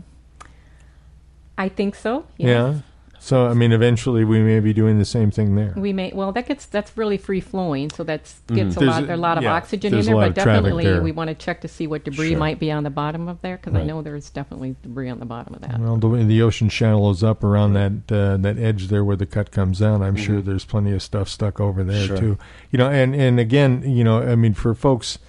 [SPEAKER 3] I think so. yes.
[SPEAKER 1] Yeah. So, I mean, eventually we may be doing the same thing there.
[SPEAKER 3] We may well that gets that's really free flowing, so that's gets a lot
[SPEAKER 1] a-
[SPEAKER 3] there's a lot of
[SPEAKER 1] yeah,
[SPEAKER 3] oxygen in there, but definitely
[SPEAKER 1] there.
[SPEAKER 3] we want to check to see what debris
[SPEAKER 2] Sure.
[SPEAKER 3] might be on the bottom of there because I know there's definitely debris on the bottom of that.
[SPEAKER 1] Well, the way the ocean shallows up around that uh, that edge there where the cut comes down, I'm sure there's plenty of stuff stuck over there
[SPEAKER 2] Sure.
[SPEAKER 1] too. You know, and and again, you know, I mean, for folks,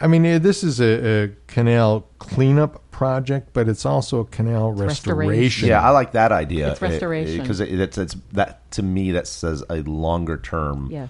[SPEAKER 1] I mean, this is a, a canal cleanup project, but it's also a canal
[SPEAKER 3] restoration.
[SPEAKER 1] restoration.
[SPEAKER 2] Yeah, I like that idea.
[SPEAKER 3] It's restoration.
[SPEAKER 2] because it, it's, it's that to me that says a longer term,
[SPEAKER 3] Yes.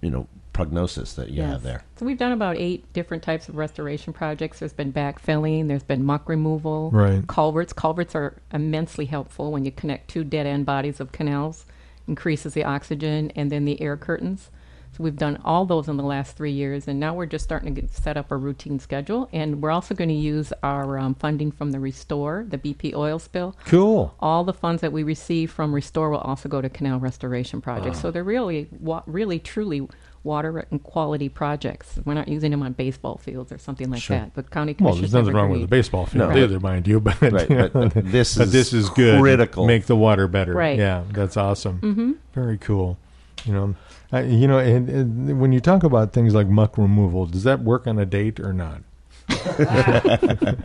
[SPEAKER 2] you know, prognosis that you
[SPEAKER 3] yes.
[SPEAKER 2] have there.
[SPEAKER 3] So we've done about eight different types of restoration projects. There's been backfilling, there's been muck removal,
[SPEAKER 1] Right.
[SPEAKER 3] culverts. Culverts are immensely helpful when you connect two dead end bodies of canals, increases the oxygen, and then the air curtains. So we've done all those in the last three years, and now we're just starting to get, set up a routine schedule. And we're also going to use our um, funding from the Restore, the BP oil spill.
[SPEAKER 1] Cool.
[SPEAKER 3] All the funds that we receive from Restore will also go to canal restoration projects. So they're really, wa- really, truly water and quality projects. We're not using them on baseball fields or something like
[SPEAKER 2] Sure.
[SPEAKER 3] that. But county commissioners.
[SPEAKER 1] Well, there's nothing
[SPEAKER 3] have
[SPEAKER 1] wrong with the baseball field
[SPEAKER 2] No.
[SPEAKER 1] either, mind you. But,
[SPEAKER 2] Right, but- but this
[SPEAKER 1] but
[SPEAKER 2] is
[SPEAKER 1] this is good.
[SPEAKER 2] critical.
[SPEAKER 1] Make the water better.
[SPEAKER 3] Right.
[SPEAKER 1] Yeah, that's awesome. Mm-hmm. Very cool. You know, I, you know, and, and when you talk about things like muck removal, does that work on a date or not?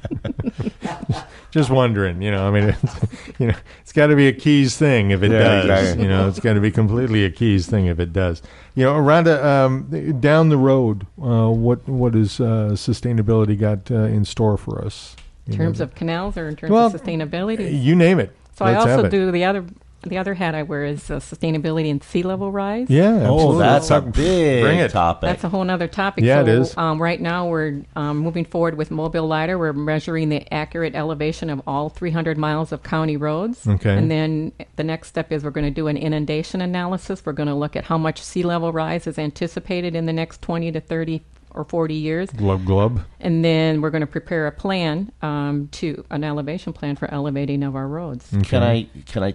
[SPEAKER 1] Just wondering, you know. I mean, it's, you know, it's got to be a keys thing if it
[SPEAKER 2] Yeah,
[SPEAKER 1] does.
[SPEAKER 2] exactly.
[SPEAKER 1] You know, it's got to be completely a keys thing if it does. You know, Rhonda, um, down the road, uh, what what has uh, sustainability got uh, in store for us?
[SPEAKER 3] In terms of canals or in terms
[SPEAKER 1] Well,
[SPEAKER 3] of sustainability?
[SPEAKER 1] you name it.
[SPEAKER 3] So I
[SPEAKER 1] Let's have
[SPEAKER 3] also do the other the other hat I wear is uh, sustainability and sea level rise.
[SPEAKER 1] Yeah.
[SPEAKER 2] Oh, that's a
[SPEAKER 1] Talk-
[SPEAKER 2] big
[SPEAKER 1] Bring it.
[SPEAKER 2] topic.
[SPEAKER 3] That's a whole other topic.
[SPEAKER 1] Yeah,
[SPEAKER 3] so,
[SPEAKER 1] it is.
[SPEAKER 3] Um, right now, we're um, moving forward with mobile lidar. We're measuring the accurate elevation of all 300 miles of county roads.
[SPEAKER 1] Okay.
[SPEAKER 3] And then the next step is we're going to do an inundation analysis. We're going to look at how much sea level rise is anticipated in the next 20 to 30 or 40 years,
[SPEAKER 1] Glub glub.
[SPEAKER 3] and then we're going to prepare a plan um, to an elevation plan for elevating of our roads.
[SPEAKER 2] Can I can I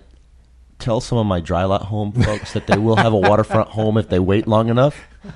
[SPEAKER 2] tell some of my dry lot home folks that they will have a waterfront home if they wait long enough?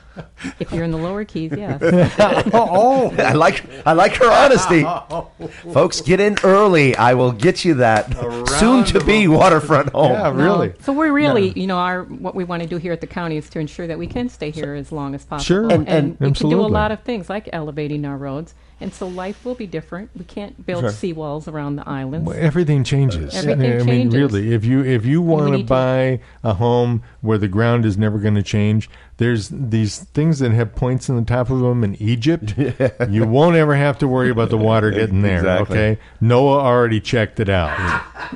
[SPEAKER 3] If you're in the lower keys, yes.
[SPEAKER 1] Oh, oh,
[SPEAKER 2] I like I like her honesty. folks, get in early. I will get you that soon to be waterfront home.
[SPEAKER 1] yeah,
[SPEAKER 3] No.
[SPEAKER 1] really.
[SPEAKER 3] So we're really, you know, our what we want to do here at the county is to ensure that we can stay here as long as possible.
[SPEAKER 1] Sure.
[SPEAKER 3] and,
[SPEAKER 2] And- and-
[SPEAKER 3] we can do a lot of things like elevating our roads. And so life will be different. We can't build
[SPEAKER 2] Sure.
[SPEAKER 3] seawalls around the islands.
[SPEAKER 1] Well, everything changes.
[SPEAKER 3] Everything
[SPEAKER 1] I mean,
[SPEAKER 3] changes.
[SPEAKER 1] really, if you if you want to- buy a home where the ground is never going to change, there's these things that have points on the top of them in Egypt. You won't ever have to worry about the water getting there.
[SPEAKER 2] Exactly.
[SPEAKER 1] Okay, Noah already checked it out.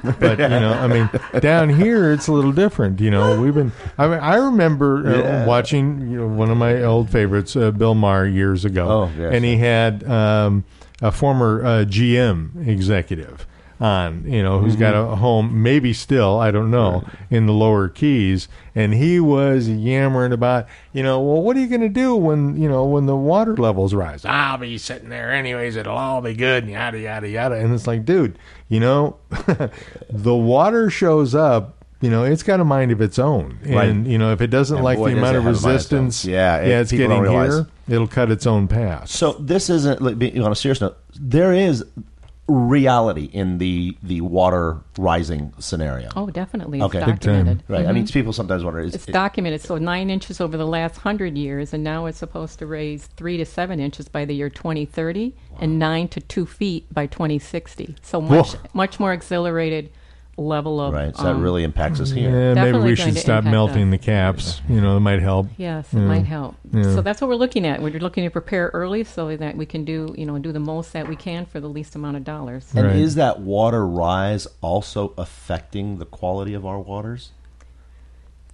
[SPEAKER 1] but you know, I mean, down here it's a little different. You know, we've been. I mean, I remember uh,
[SPEAKER 2] Yeah.
[SPEAKER 1] watching you know one of my old favorites, uh, Bill Maher, years ago,
[SPEAKER 2] Oh, yes.
[SPEAKER 1] and he had um, a former uh, GM executive on, you know, who's got mm-hmm. a home, maybe still, I don't know, in the lower keys, and he was yammering about, you know, well, what are you going to do when, you know, when the water levels rise? I'll be sitting there anyways. It'll all be good, and yada yada yada. And it's like, dude, you know, the water shows up. You know, it's got a mind of its own, and
[SPEAKER 2] Right.
[SPEAKER 1] you know, if it doesn't
[SPEAKER 2] And
[SPEAKER 1] like
[SPEAKER 2] boy,
[SPEAKER 1] the amount of
[SPEAKER 2] mind of
[SPEAKER 1] resistance,
[SPEAKER 2] Yeah, it-
[SPEAKER 1] yeah, it's getting here, it'll cut its own path.
[SPEAKER 2] So this isn't like, on a serious note. There is
[SPEAKER 4] reality in the the water rising scenario.
[SPEAKER 3] Oh, definitely. It's
[SPEAKER 4] Okay. Big
[SPEAKER 1] time.
[SPEAKER 3] documented.
[SPEAKER 4] Right. I mean, mm-hmm. people sometimes wonder is
[SPEAKER 3] It's
[SPEAKER 4] it-
[SPEAKER 3] documented. So nine inches over the last hundred years, and now it's supposed to raise three to seven inches by the year 2030, and nine to two feet by 2060. So much,
[SPEAKER 1] Whoa.
[SPEAKER 3] much more accelerated level of.
[SPEAKER 4] right. So that
[SPEAKER 3] um,
[SPEAKER 4] really impacts us here.
[SPEAKER 1] Yeah, maybe we should stop melting
[SPEAKER 3] us.
[SPEAKER 1] the caps. You know, it might help.
[SPEAKER 3] Yes, it might help.
[SPEAKER 1] Yeah.
[SPEAKER 3] So that's what we're looking at. We're looking to prepare early so that we can do, you know, do the most that we can for the least amount of dollars.
[SPEAKER 4] And
[SPEAKER 1] Right.
[SPEAKER 4] is that water rise also affecting the quality of our waters?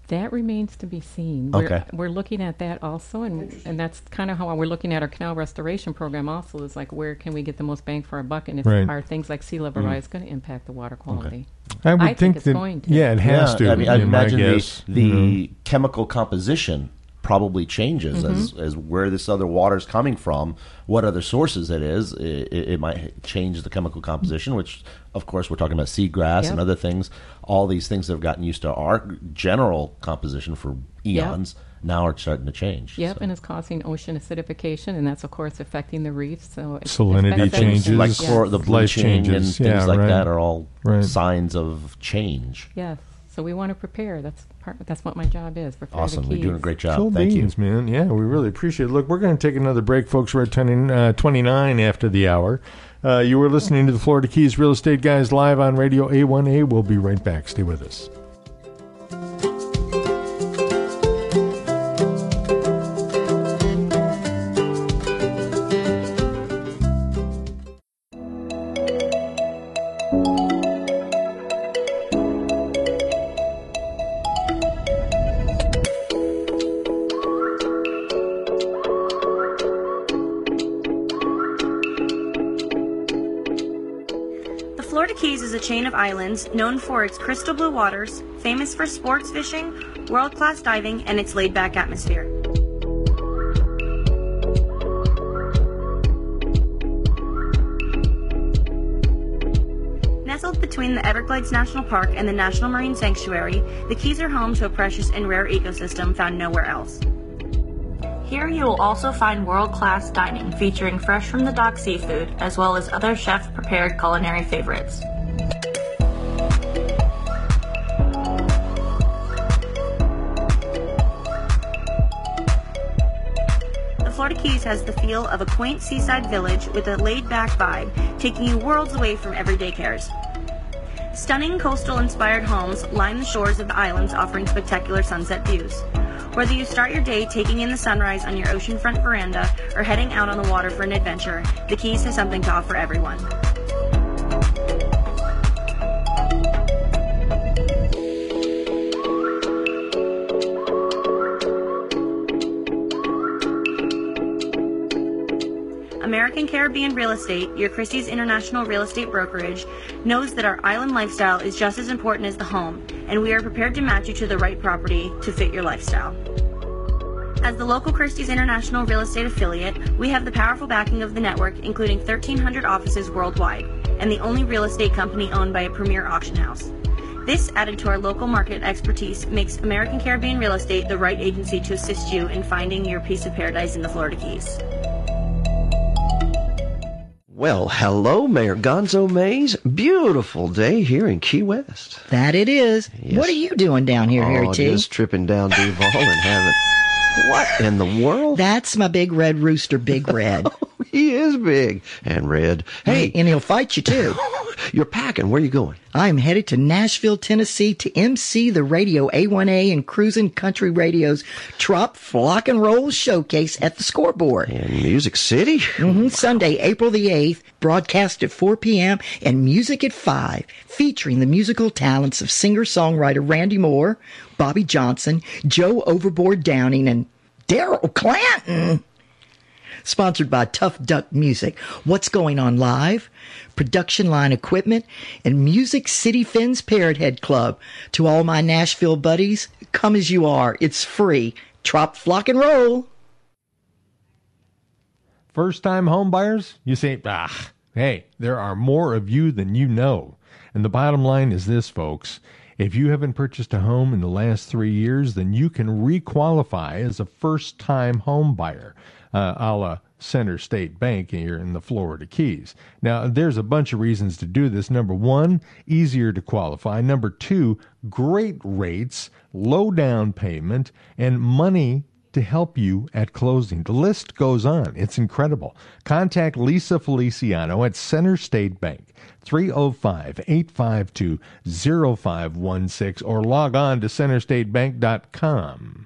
[SPEAKER 3] That remains to be seen. We're,
[SPEAKER 4] Okay.
[SPEAKER 3] we're looking at that also, and and that's kind of how we're looking at our canal restoration program. Also, is like where can we get the most bang for our buck, and if
[SPEAKER 1] Right.
[SPEAKER 3] are things like sea level rise going to impact the water quality?
[SPEAKER 1] I would
[SPEAKER 3] I think
[SPEAKER 1] think
[SPEAKER 3] it's
[SPEAKER 1] that.
[SPEAKER 3] going to.
[SPEAKER 1] Yeah, it has
[SPEAKER 4] Yeah,
[SPEAKER 1] to.
[SPEAKER 4] I mean, I
[SPEAKER 1] in my
[SPEAKER 4] imagine the, the
[SPEAKER 1] You know.
[SPEAKER 4] chemical composition probably changes as, mm-hmm. as where this other water is coming from, what other sources it is. It, it, it might change the chemical composition, which, of course, we're talking about seagrass and other things. All these things that have gotten used to our general composition for eons now are starting to change.
[SPEAKER 3] Yep,
[SPEAKER 4] So-
[SPEAKER 3] and it's causing ocean acidification, and that's of course affecting the reefs. So
[SPEAKER 1] Salinity changes.
[SPEAKER 4] like
[SPEAKER 3] Yes.
[SPEAKER 4] chlor- the
[SPEAKER 1] Life
[SPEAKER 4] bleaching and
[SPEAKER 1] changes.
[SPEAKER 4] things
[SPEAKER 1] Yeah,
[SPEAKER 4] like
[SPEAKER 1] right.
[SPEAKER 4] that are all
[SPEAKER 1] Right.
[SPEAKER 4] signs of change.
[SPEAKER 3] Yes. So we want to prepare. That's part. That's what my job is. Prepare
[SPEAKER 4] Awesome.
[SPEAKER 3] The
[SPEAKER 4] You're doing a great job.
[SPEAKER 1] Cool
[SPEAKER 4] Thank
[SPEAKER 1] beans,
[SPEAKER 4] you.
[SPEAKER 1] man. Yeah, we really appreciate it. Look, we're going to take another break, folks. We're at 20, uh, 29 after the hour. Uh, you were listening to the Florida Keys Real Estate Guys live on Radio A1A. We'll be right back. Stay with us.
[SPEAKER 8] Known for its crystal blue waters, famous for sports fishing, world class diving, and its laid back atmosphere. Nestled between the Everglades National Park and the National Marine Sanctuary, the Keys are home to a precious and rare ecosystem found nowhere else. Here you will also find world class dining featuring fresh from the dock seafood as well as other chef prepared culinary favorites. Keys has the feel of a quaint seaside village with a laid back vibe, taking you worlds away from everyday cares. Stunning coastal inspired homes line the shores of the islands, offering spectacular sunset views. Whether you start your day taking in the sunrise on your oceanfront veranda or heading out on the water for an adventure, the Keys has something to offer everyone. American Caribbean Real Estate, your Christie's International Real Estate Brokerage, knows that our island lifestyle is just as important as the home, and we are prepared to match you to the right property to fit your lifestyle. As the local Christie's International Real Estate affiliate, we have the powerful backing of the network, including 1,300 offices worldwide, and the only real estate company owned by a premier auction house. This, added to our local market expertise, makes American Caribbean Real Estate the right agency to assist you in finding your piece of paradise in the Florida Keys.
[SPEAKER 9] Well, hello, Mayor Gonzo Mays. Beautiful day here in Key West.
[SPEAKER 10] That it is.
[SPEAKER 9] Yes.
[SPEAKER 10] What are you doing down here, Harry
[SPEAKER 9] oh,
[SPEAKER 10] T?
[SPEAKER 9] just tripping down Duval and having. What in the world?
[SPEAKER 10] That's my big red rooster, Big Red.
[SPEAKER 9] he is big and red. Hey,
[SPEAKER 10] and he'll fight you too.
[SPEAKER 9] you're packing. Where are you going?
[SPEAKER 10] I'm headed to Nashville, Tennessee to MC the Radio A1A and Cruisin' Country Radio's Trop Flock and Roll Showcase at the scoreboard.
[SPEAKER 9] In Music City?
[SPEAKER 10] hmm Sunday, April the 8th, broadcast at 4 p.m. and music at 5, featuring the musical talents of singer-songwriter Randy Moore, Bobby Johnson, Joe Overboard Downing, and Daryl Clanton. Sponsored by Tough Duck Music. What's going on live? Production line equipment and Music City Fins Parrot Head Club. To all my Nashville buddies, come as you are. It's free. Trop, flock, and roll.
[SPEAKER 1] First time home buyers, you say, ah, hey, there are more of you than you know. And the bottom line is this, folks. If you haven't purchased a home in the last three years, then you can requalify as a first time home buyer. Uh, a la Center State Bank here in the Florida Keys. Now, there's a bunch of reasons to do this. Number one, easier to qualify. Number two, great rates, low down payment, and money to help you at closing. The list goes on. It's incredible. Contact Lisa Feliciano at Center State Bank, 305 852 0516, or log on to centerstatebank.com.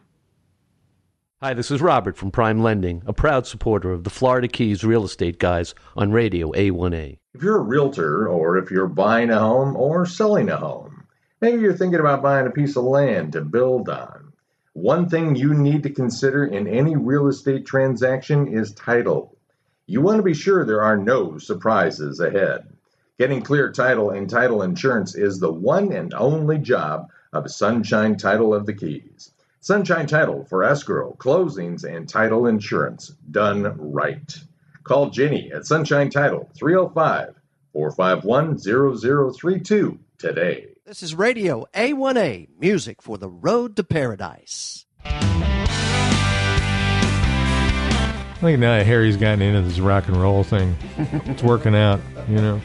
[SPEAKER 11] Hi, this is Robert from Prime Lending, a proud supporter of the Florida Keys Real Estate Guys on Radio A1A.
[SPEAKER 5] If you're a realtor, or if you're buying a home or selling a home, maybe you're thinking about buying a piece of land to build on. One thing you need to consider in any real estate transaction is title. You want to be sure there are no surprises ahead. Getting clear title and title insurance is the one and only job of Sunshine Title of the Keys. Sunshine Title for escrow, closings, and title insurance done right. Call Jenny at Sunshine Title 305 451 0032 today.
[SPEAKER 12] This is Radio A1A, music for the road to paradise.
[SPEAKER 1] I think now that Harry's gotten into this rock and roll thing. it's working out, you know.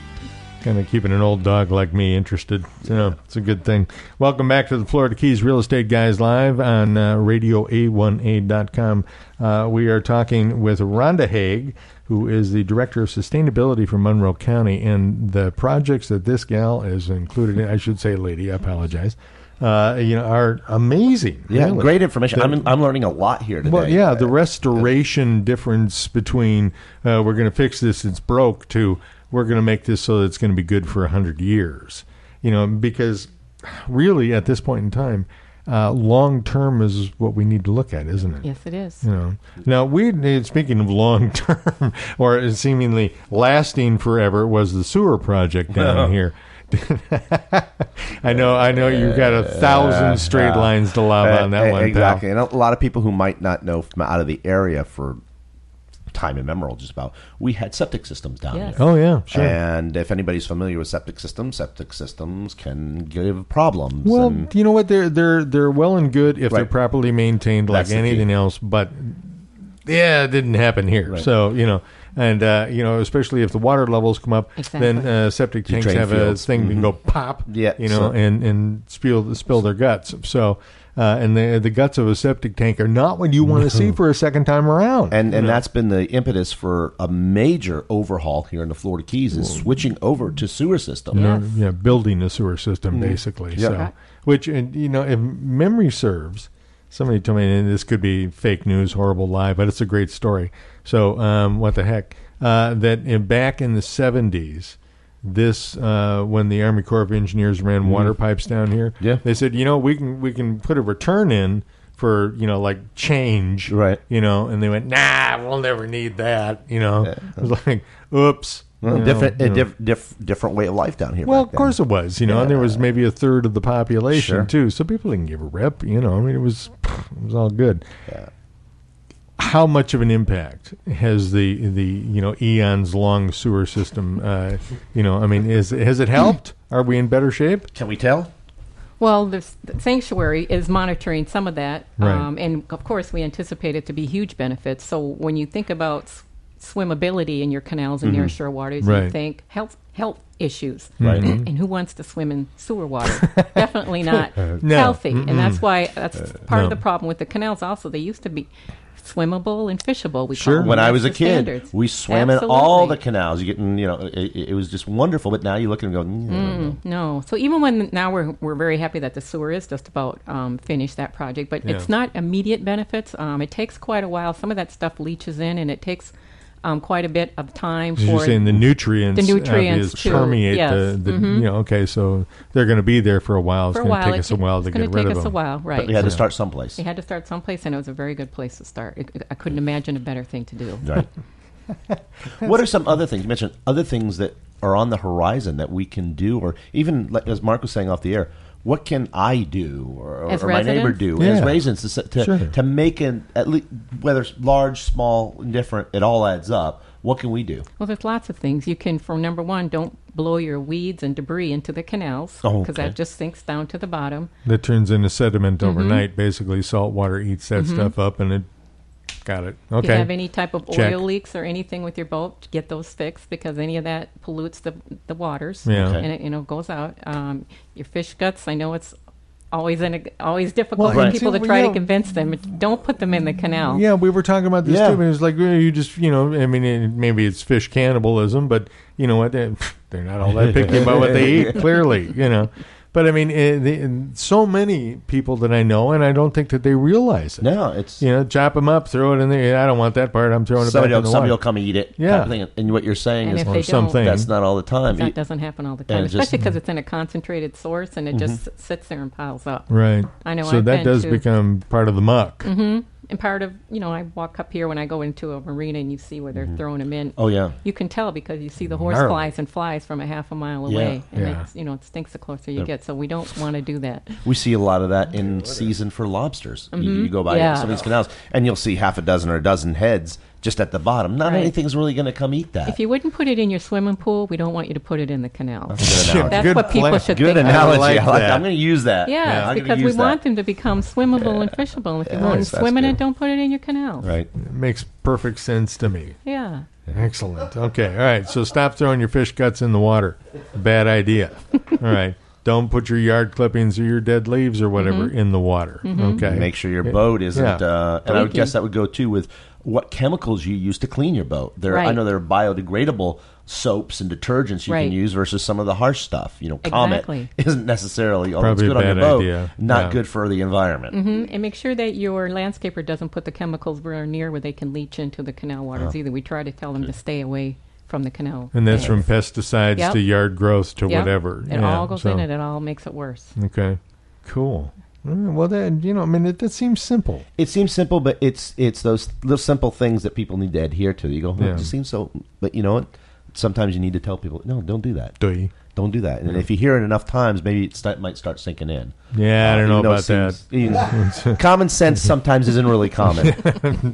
[SPEAKER 1] Kind of keeping an old dog like me interested. So it's a good thing. Welcome back to the Florida Keys Real Estate Guys Live on uh, radioa1a.com. Uh, we are talking with Rhonda Haag, who is the Director of Sustainability for Monroe County. And the projects that this gal is included in, I should say lady, I apologize, uh, you know, are amazing.
[SPEAKER 2] Yeah,
[SPEAKER 1] really.
[SPEAKER 2] great information.
[SPEAKER 1] The-
[SPEAKER 2] I'm, I'm learning a lot here today.
[SPEAKER 1] well, yeah, the restoration difference between uh, we're going to fix this, it's broke, to we're going to make this so that it's going to be good for 100 years. You know, because really at this point in time, uh, long term is what we need to look at, isn't it?
[SPEAKER 3] Yes, it is.
[SPEAKER 1] You know, now we speaking of long term or seemingly lasting forever was the sewer project down here. I know, I know, you've got a thousand straight
[SPEAKER 2] Uh,
[SPEAKER 1] lines to lob
[SPEAKER 2] uh,
[SPEAKER 1] on that
[SPEAKER 2] uh,
[SPEAKER 1] one. pal.
[SPEAKER 2] Exactly. And a lot of people who might not know from out of the area for time immemorial, just about, we had septic systems down
[SPEAKER 3] Yes.
[SPEAKER 2] here.
[SPEAKER 1] Oh yeah, sure.
[SPEAKER 2] And if anybody's familiar with septic systems, septic systems can give problems.
[SPEAKER 1] Well,
[SPEAKER 2] and
[SPEAKER 1] you know what? They're they're they're well and good if they're properly maintained, like
[SPEAKER 2] That's key.
[SPEAKER 1] anything else. But yeah, it didn't happen here.
[SPEAKER 2] Right.
[SPEAKER 1] So you know, and uh, you know, especially if the water levels come up, then uh, septic
[SPEAKER 2] You
[SPEAKER 1] tanks have
[SPEAKER 2] fields.
[SPEAKER 1] a thing that can go pop.
[SPEAKER 2] Yeah,
[SPEAKER 1] you know,
[SPEAKER 2] so-
[SPEAKER 1] and and spill spill their guts. So. Uh, and the the guts of a septic tank are not what you want to see for a second time around.
[SPEAKER 2] and and
[SPEAKER 1] You
[SPEAKER 2] that's been the impetus for a major overhaul here in the Florida Keys is switching over to sewer system.
[SPEAKER 1] No, yeah, building a sewer system basically.
[SPEAKER 2] Mm-hmm. Yeah.
[SPEAKER 1] So, which and you know, if memory serves, somebody told me and this could be fake news, horrible lie, but it's a great story. So, um, what the heck? Uh, that in, back in the seventies, this uh, when the Army Corps of Engineers ran water pipes down here,
[SPEAKER 2] Mm-hmm. Yeah.
[SPEAKER 1] they said, you know, we can we can put a return in for you know like change,
[SPEAKER 2] Right.
[SPEAKER 1] You know, and they went, nah, we'll never need that. You know, it was like, oops.
[SPEAKER 2] Well,
[SPEAKER 1] you know,
[SPEAKER 2] different, a diff, diff, different way of life down here.
[SPEAKER 1] Well, of course it was, you know, and there was maybe a third of the population
[SPEAKER 2] Sure.
[SPEAKER 1] too, so people didn't give a rip, you know. I mean, it was it was all good.
[SPEAKER 2] Yeah.
[SPEAKER 1] How much of an impact has the the you know eons long sewer system? Uh, you know, I mean, is has it helped? Are we in better shape?
[SPEAKER 2] Can we tell?
[SPEAKER 3] Well, the sanctuary is monitoring some of that,
[SPEAKER 1] Right.
[SPEAKER 3] um, and of course, we anticipate it to be huge benefits. So when you think about s- swimmability in your canals and nearshore waters,
[SPEAKER 1] Right.
[SPEAKER 3] you think health health issues,
[SPEAKER 2] Right.
[SPEAKER 3] And who wants to swim in sewer water? Definitely not
[SPEAKER 1] No.
[SPEAKER 3] healthy, and that's why that's part
[SPEAKER 1] no.
[SPEAKER 3] of the problem with the canals. Also, they used to be swimmable and fishable. We
[SPEAKER 1] Sure.
[SPEAKER 3] call them.
[SPEAKER 2] When I
[SPEAKER 3] That's
[SPEAKER 2] was a kid,
[SPEAKER 3] standards.
[SPEAKER 2] we swam in all the canals. You getting, you know, it, it was just wonderful. But now you look and go, mm, I.
[SPEAKER 3] No. So even when now we're we're very happy that the sewer is just about um, finished that project, but it's not immediate benefits. Um, it takes quite a while. Some of that stuff leaches in, and it takes um, quite a bit of time
[SPEAKER 1] As You're
[SPEAKER 3] for
[SPEAKER 1] saying the nutrients,
[SPEAKER 3] The nutrients,
[SPEAKER 1] obvious
[SPEAKER 3] too.
[SPEAKER 1] permeate
[SPEAKER 3] Yes.
[SPEAKER 1] the, the
[SPEAKER 3] Mhm.
[SPEAKER 1] you know. Okay, so they're going to be there for a while. It's going to take us a while to
[SPEAKER 3] it's gonna take us a while, right?
[SPEAKER 2] But we had to start someplace.
[SPEAKER 3] We had to start someplace, and it was a very good place to start. It, I couldn't imagine a better thing to do.
[SPEAKER 2] Right. what are some other things you mentioned? Other things that are on the horizon that we can do, or even like, as Mark was saying off the air, what can I do, or,
[SPEAKER 3] As
[SPEAKER 2] or my neighbor
[SPEAKER 3] residents?
[SPEAKER 2] do as
[SPEAKER 1] Yeah.
[SPEAKER 2] residents to, to,
[SPEAKER 1] Sure.
[SPEAKER 2] to make an at least whether it's large, small, indifferent, it all adds up. What can we do?
[SPEAKER 3] Well, there's lots of things you can. For number one, don't blow your weeds and debris into the canals
[SPEAKER 2] Oh,
[SPEAKER 3] because
[SPEAKER 2] okay.
[SPEAKER 3] that just sinks down to the bottom.
[SPEAKER 1] That turns into sediment
[SPEAKER 3] Mm-hmm.
[SPEAKER 1] overnight. Basically, salt water eats that stuff up, and it Got it. Okay.
[SPEAKER 3] If you have any type of
[SPEAKER 1] Check.
[SPEAKER 3] oil leaks or anything with your boat, get those fixed because any of that pollutes the the waters.
[SPEAKER 1] Yeah. Okay.
[SPEAKER 3] And it you know goes out. Um, your fish guts. I know it's always in a, always difficult
[SPEAKER 1] Well,
[SPEAKER 3] for
[SPEAKER 1] and
[SPEAKER 3] people
[SPEAKER 1] too,
[SPEAKER 3] to try
[SPEAKER 1] you
[SPEAKER 3] to
[SPEAKER 1] know-
[SPEAKER 3] convince them. Don't put them in the canal.
[SPEAKER 1] Yeah, we were talking about this
[SPEAKER 2] Yeah.
[SPEAKER 1] too. But it was like you just, you know, I mean, it, maybe it's fish cannibalism, but you know what? They're, they're not all that picky about what they eat. Clearly, you know. But I mean, eh, the, so many people that I know, and I don't think that they realize it.
[SPEAKER 2] No, it's
[SPEAKER 1] You know, chop them up, throw it in there. I don't want that part. I'm throwing it
[SPEAKER 2] somebody,
[SPEAKER 1] back in the
[SPEAKER 2] somebody will come and eat it.
[SPEAKER 1] Yeah.
[SPEAKER 2] type of thing. And what you're saying
[SPEAKER 3] And
[SPEAKER 2] is
[SPEAKER 3] if
[SPEAKER 1] or something.
[SPEAKER 2] that's not all the time.
[SPEAKER 3] that doesn't happen all the time, especially because it's in a concentrated source and it just sits there and piles up.
[SPEAKER 1] Right.
[SPEAKER 3] I know,
[SPEAKER 1] So
[SPEAKER 3] I've
[SPEAKER 1] that
[SPEAKER 3] been
[SPEAKER 1] does
[SPEAKER 3] to-
[SPEAKER 1] become part of the muck.
[SPEAKER 3] hmm And part of, you know, I walk up here when I go into a marina and you see where they're throwing them in.
[SPEAKER 2] oh yeah.
[SPEAKER 3] You can tell because you see the horse
[SPEAKER 1] Gnarly.
[SPEAKER 3] flies and flies from a half a mile
[SPEAKER 2] Yeah.
[SPEAKER 3] away. And
[SPEAKER 1] Yeah.
[SPEAKER 3] it's, you know, it stinks the closer you get. So we don't want to do that.
[SPEAKER 2] We see a lot of that in season for lobsters. You, you go by
[SPEAKER 3] Mm-hmm. Yeah.
[SPEAKER 2] some of these canals, and you'll see half a dozen or a dozen heads just at the bottom. Not
[SPEAKER 3] Right.
[SPEAKER 2] anything's really going to come eat that.
[SPEAKER 3] If you wouldn't put it in your swimming pool, we don't want you to put it in the canal.
[SPEAKER 2] That's good analogy.
[SPEAKER 3] That's
[SPEAKER 1] Good
[SPEAKER 3] what people
[SPEAKER 1] plan.
[SPEAKER 3] should
[SPEAKER 2] Good
[SPEAKER 3] think.
[SPEAKER 2] analogy.
[SPEAKER 1] like
[SPEAKER 2] I like
[SPEAKER 1] that.
[SPEAKER 2] I'm going to use that.
[SPEAKER 3] Yeah,
[SPEAKER 2] I'm gonna
[SPEAKER 3] because we
[SPEAKER 2] use that.
[SPEAKER 3] want them to become swimmable and fishable. If you
[SPEAKER 2] Yeah,
[SPEAKER 3] want
[SPEAKER 2] that's
[SPEAKER 3] to swim in
[SPEAKER 2] good.
[SPEAKER 3] it, don't put it in your canal.
[SPEAKER 2] Right.
[SPEAKER 1] It makes perfect sense to me.
[SPEAKER 3] Yeah.
[SPEAKER 1] Excellent. Okay. All right. So stop throwing your fish guts in the water. Bad idea. All right. Don't put your yard clippings or your dead leaves or whatever
[SPEAKER 3] Mm-hmm.
[SPEAKER 1] in the water. Okay.
[SPEAKER 2] Make sure your boat isn't.
[SPEAKER 1] Yeah.
[SPEAKER 2] Uh, and I would
[SPEAKER 3] Leaky.
[SPEAKER 2] guess that would go too with what chemicals you use to clean your boat. There, I know there are biodegradable soaps and detergents you
[SPEAKER 3] Right.
[SPEAKER 2] can use versus some of the harsh stuff. You know, Comet
[SPEAKER 3] Exactly.
[SPEAKER 2] isn't necessarily although it's
[SPEAKER 1] Probably a
[SPEAKER 2] good on your boat,
[SPEAKER 1] idea.
[SPEAKER 2] not
[SPEAKER 1] Yeah.
[SPEAKER 2] good for the environment.
[SPEAKER 3] hmm And make sure that your landscaper doesn't put the chemicals where near where they can leach into the canal waters
[SPEAKER 2] Uh-huh.
[SPEAKER 3] either. We try to tell them to stay away from the canal.
[SPEAKER 1] And that's from pesticides
[SPEAKER 3] Yep.
[SPEAKER 1] to yard growth to
[SPEAKER 3] Yep.
[SPEAKER 1] whatever.
[SPEAKER 3] It
[SPEAKER 1] Yeah,
[SPEAKER 3] all goes
[SPEAKER 1] so-
[SPEAKER 3] in it. It all makes it worse.
[SPEAKER 1] Okay. Cool. Mm, Well, that you know, I mean, it, that seems simple.
[SPEAKER 2] It seems simple, but it's it's those little simple things that people need to adhere to. You go, "Oh,
[SPEAKER 1] Yeah.
[SPEAKER 2] it just seems so, but you know what? Sometimes you need to tell people, no, don't do that.
[SPEAKER 1] Do
[SPEAKER 2] Don't do that. And if you hear it enough times, maybe it st- might start sinking in.
[SPEAKER 1] Yeah, I
[SPEAKER 2] Uh,
[SPEAKER 1] don't know
[SPEAKER 2] even though
[SPEAKER 1] about
[SPEAKER 2] it seems- even- common sense sometimes isn't really common.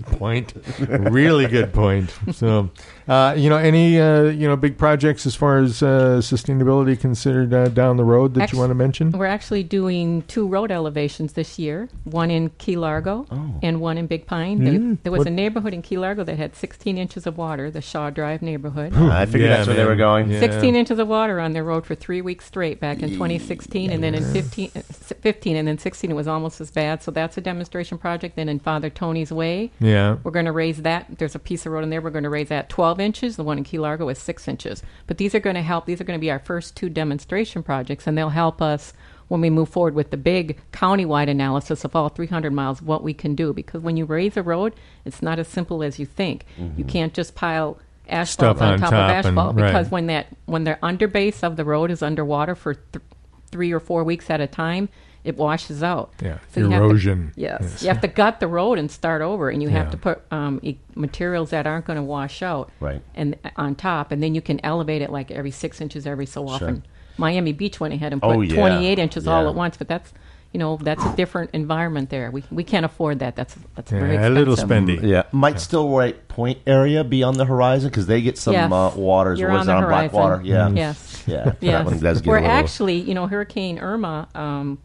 [SPEAKER 1] point. really good point. So, uh, you know, any uh, you know big projects as far as uh, sustainability considered uh, down the road that
[SPEAKER 3] Actu-
[SPEAKER 1] you want to mention?
[SPEAKER 3] We're actually doing two road elevations this year, one in Key Largo and one in Big Pine. There,
[SPEAKER 1] Mm.
[SPEAKER 3] there was
[SPEAKER 1] What-
[SPEAKER 3] a neighborhood in Key Largo that had 16 inches of water, the Shaw Drive neighborhood.
[SPEAKER 2] I figured
[SPEAKER 1] Yeah,
[SPEAKER 2] that's where they were going.
[SPEAKER 1] Yeah.
[SPEAKER 3] 16 inches of water on their road for three weeks straight back in 2016, and then in 15, uh, 15 and then 16 it was almost as bad. So that's a demonstration project. Then in Father Tony's Way,
[SPEAKER 1] Yeah.
[SPEAKER 3] we're going to raise that. There's a piece of road in there. We're going to raise that 12 inches. The one in Key Largo is 6 inches. But these are going to help. These are going to be our first two demonstration projects, and they'll help us when we move forward with the big countywide analysis of all 300 miles, what we can do. Because when you raise a road, it's not as simple as you think. You can't just pile asphalt
[SPEAKER 1] Stuff
[SPEAKER 3] on,
[SPEAKER 1] on
[SPEAKER 3] top,
[SPEAKER 1] top
[SPEAKER 3] of
[SPEAKER 1] and-
[SPEAKER 3] asphalt
[SPEAKER 1] right.
[SPEAKER 3] because when that when the underbase of the road is underwater for th- three or four weeks at a time, it washes out.
[SPEAKER 1] Yeah,
[SPEAKER 3] you have to-
[SPEAKER 1] erosion.
[SPEAKER 3] yes.
[SPEAKER 1] Yes.
[SPEAKER 3] you have to gut the road and start over, and you have
[SPEAKER 1] Yeah.
[SPEAKER 3] to put um, e- materials that aren't going to wash out
[SPEAKER 2] Right.
[SPEAKER 3] and on top, and then you can elevate it like every six inches every so often. Sure. Miami Beach went ahead and put
[SPEAKER 2] Oh, yeah.
[SPEAKER 3] 28 inches all at once, but that's you know that's a different environment there. We we can't afford that. That's that's very
[SPEAKER 1] Yeah, a little spendy.
[SPEAKER 2] Yeah, might still White Point area be on the horizon because they get some
[SPEAKER 3] Yes.
[SPEAKER 2] uh, waters.
[SPEAKER 3] You're
[SPEAKER 2] was
[SPEAKER 3] on
[SPEAKER 2] it
[SPEAKER 3] the
[SPEAKER 2] on
[SPEAKER 3] horizon.
[SPEAKER 2] Blackwater? Yeah,
[SPEAKER 3] Yes.
[SPEAKER 2] yeah. That
[SPEAKER 3] Yes.
[SPEAKER 2] one does get
[SPEAKER 3] we're
[SPEAKER 2] a little.
[SPEAKER 3] actually, you know, Hurricane Irma. Um,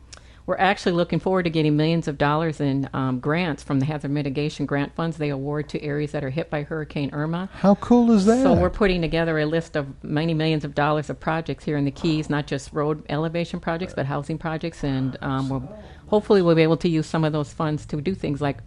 [SPEAKER 3] we're actually looking forward to getting millions of dollars in um, grants from the hazard mitigation grant funds they award to areas that are hit by Hurricane Irma.
[SPEAKER 1] How cool is that?
[SPEAKER 3] So we're putting together a list of many millions of dollars of projects here in the Keys, not just road elevation projects, but housing projects, and um, we'll, hopefully we'll be able to use some of those funds to do things like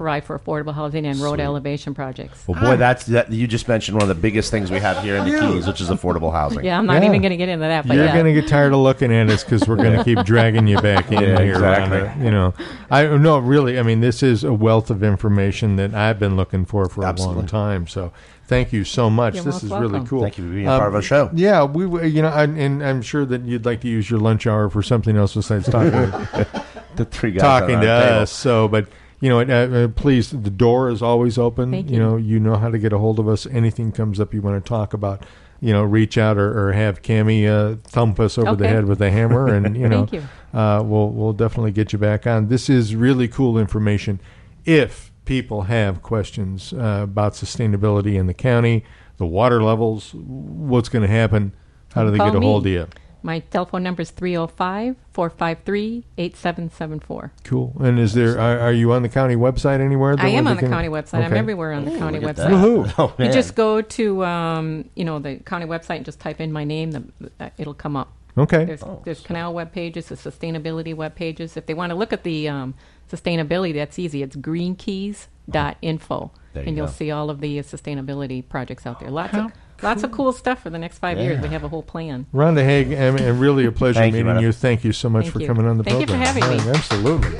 [SPEAKER 3] provide for affordable housing and road elevation projects.
[SPEAKER 2] well, boy, ah. that's that. You just mentioned one of the biggest things we have here in the Keys, which is affordable housing.
[SPEAKER 3] Yeah, I'm not
[SPEAKER 1] Yeah.
[SPEAKER 3] even going to get into that, but
[SPEAKER 1] You're
[SPEAKER 3] yeah.
[SPEAKER 1] going to get tired of looking at us because we're going to keep dragging you back in
[SPEAKER 2] Yeah,
[SPEAKER 1] here.
[SPEAKER 2] exactly.
[SPEAKER 1] on you know, I no, really. I mean, this is a wealth of information that I've been looking for for a long time. So, thank you so much.
[SPEAKER 3] You're
[SPEAKER 1] this
[SPEAKER 3] most
[SPEAKER 1] is really
[SPEAKER 3] welcome.
[SPEAKER 1] cool.
[SPEAKER 2] Thank you for being a um, part of our show.
[SPEAKER 1] Yeah, we, w- you know, and, and I'm sure that you'd like to use your lunch hour for something else besides talking
[SPEAKER 2] The three guys
[SPEAKER 1] talking
[SPEAKER 2] on
[SPEAKER 1] to
[SPEAKER 2] our table.
[SPEAKER 1] us. So, but you know, uh, uh, please, the door is always open. You.
[SPEAKER 3] you.
[SPEAKER 1] know, you know how to get a hold of us. Anything comes up you want to talk about, you know, reach out or, or have Cami uh, thump us over the head with a hammer, and you know,
[SPEAKER 3] Thank you.
[SPEAKER 1] Uh, we'll we'll definitely get you back on. This is really cool information. If people have questions uh, about sustainability in the county, the water levels, what's going to happen, how do they
[SPEAKER 3] Call
[SPEAKER 1] get a
[SPEAKER 3] me.
[SPEAKER 1] hold of you?
[SPEAKER 3] My telephone number is 305 453 8774.
[SPEAKER 1] Cool. And is there? Are, are you on the county website anywhere?
[SPEAKER 3] I am
[SPEAKER 1] where
[SPEAKER 3] on the
[SPEAKER 1] can-
[SPEAKER 3] county website. I'm
[SPEAKER 1] Okay.
[SPEAKER 3] everywhere on the county
[SPEAKER 4] look at
[SPEAKER 3] website.
[SPEAKER 4] that.
[SPEAKER 1] Woohoo.
[SPEAKER 4] Oh,
[SPEAKER 3] You
[SPEAKER 4] man.
[SPEAKER 3] just go to um, you know the county website and just type in my name. The, uh, it'll come up.
[SPEAKER 1] Okay.
[SPEAKER 3] There's there's canal web pages, the sustainability web pages. If they want to look at the um, sustainability, that's easy. It's greenkeys.info,
[SPEAKER 4] There you
[SPEAKER 3] and you'll
[SPEAKER 4] go.
[SPEAKER 3] see all of the uh, sustainability projects out there. Lots of lots of cool stuff for the next five years. We have a whole plan.
[SPEAKER 1] Rhonda Haag, and, and really a pleasure
[SPEAKER 4] Thank you,
[SPEAKER 1] meeting you. Thank you so much
[SPEAKER 3] Thank
[SPEAKER 1] for
[SPEAKER 3] you.
[SPEAKER 1] coming on the
[SPEAKER 3] Thank you for
[SPEAKER 1] program.
[SPEAKER 3] having me.
[SPEAKER 1] Right, Absolutely.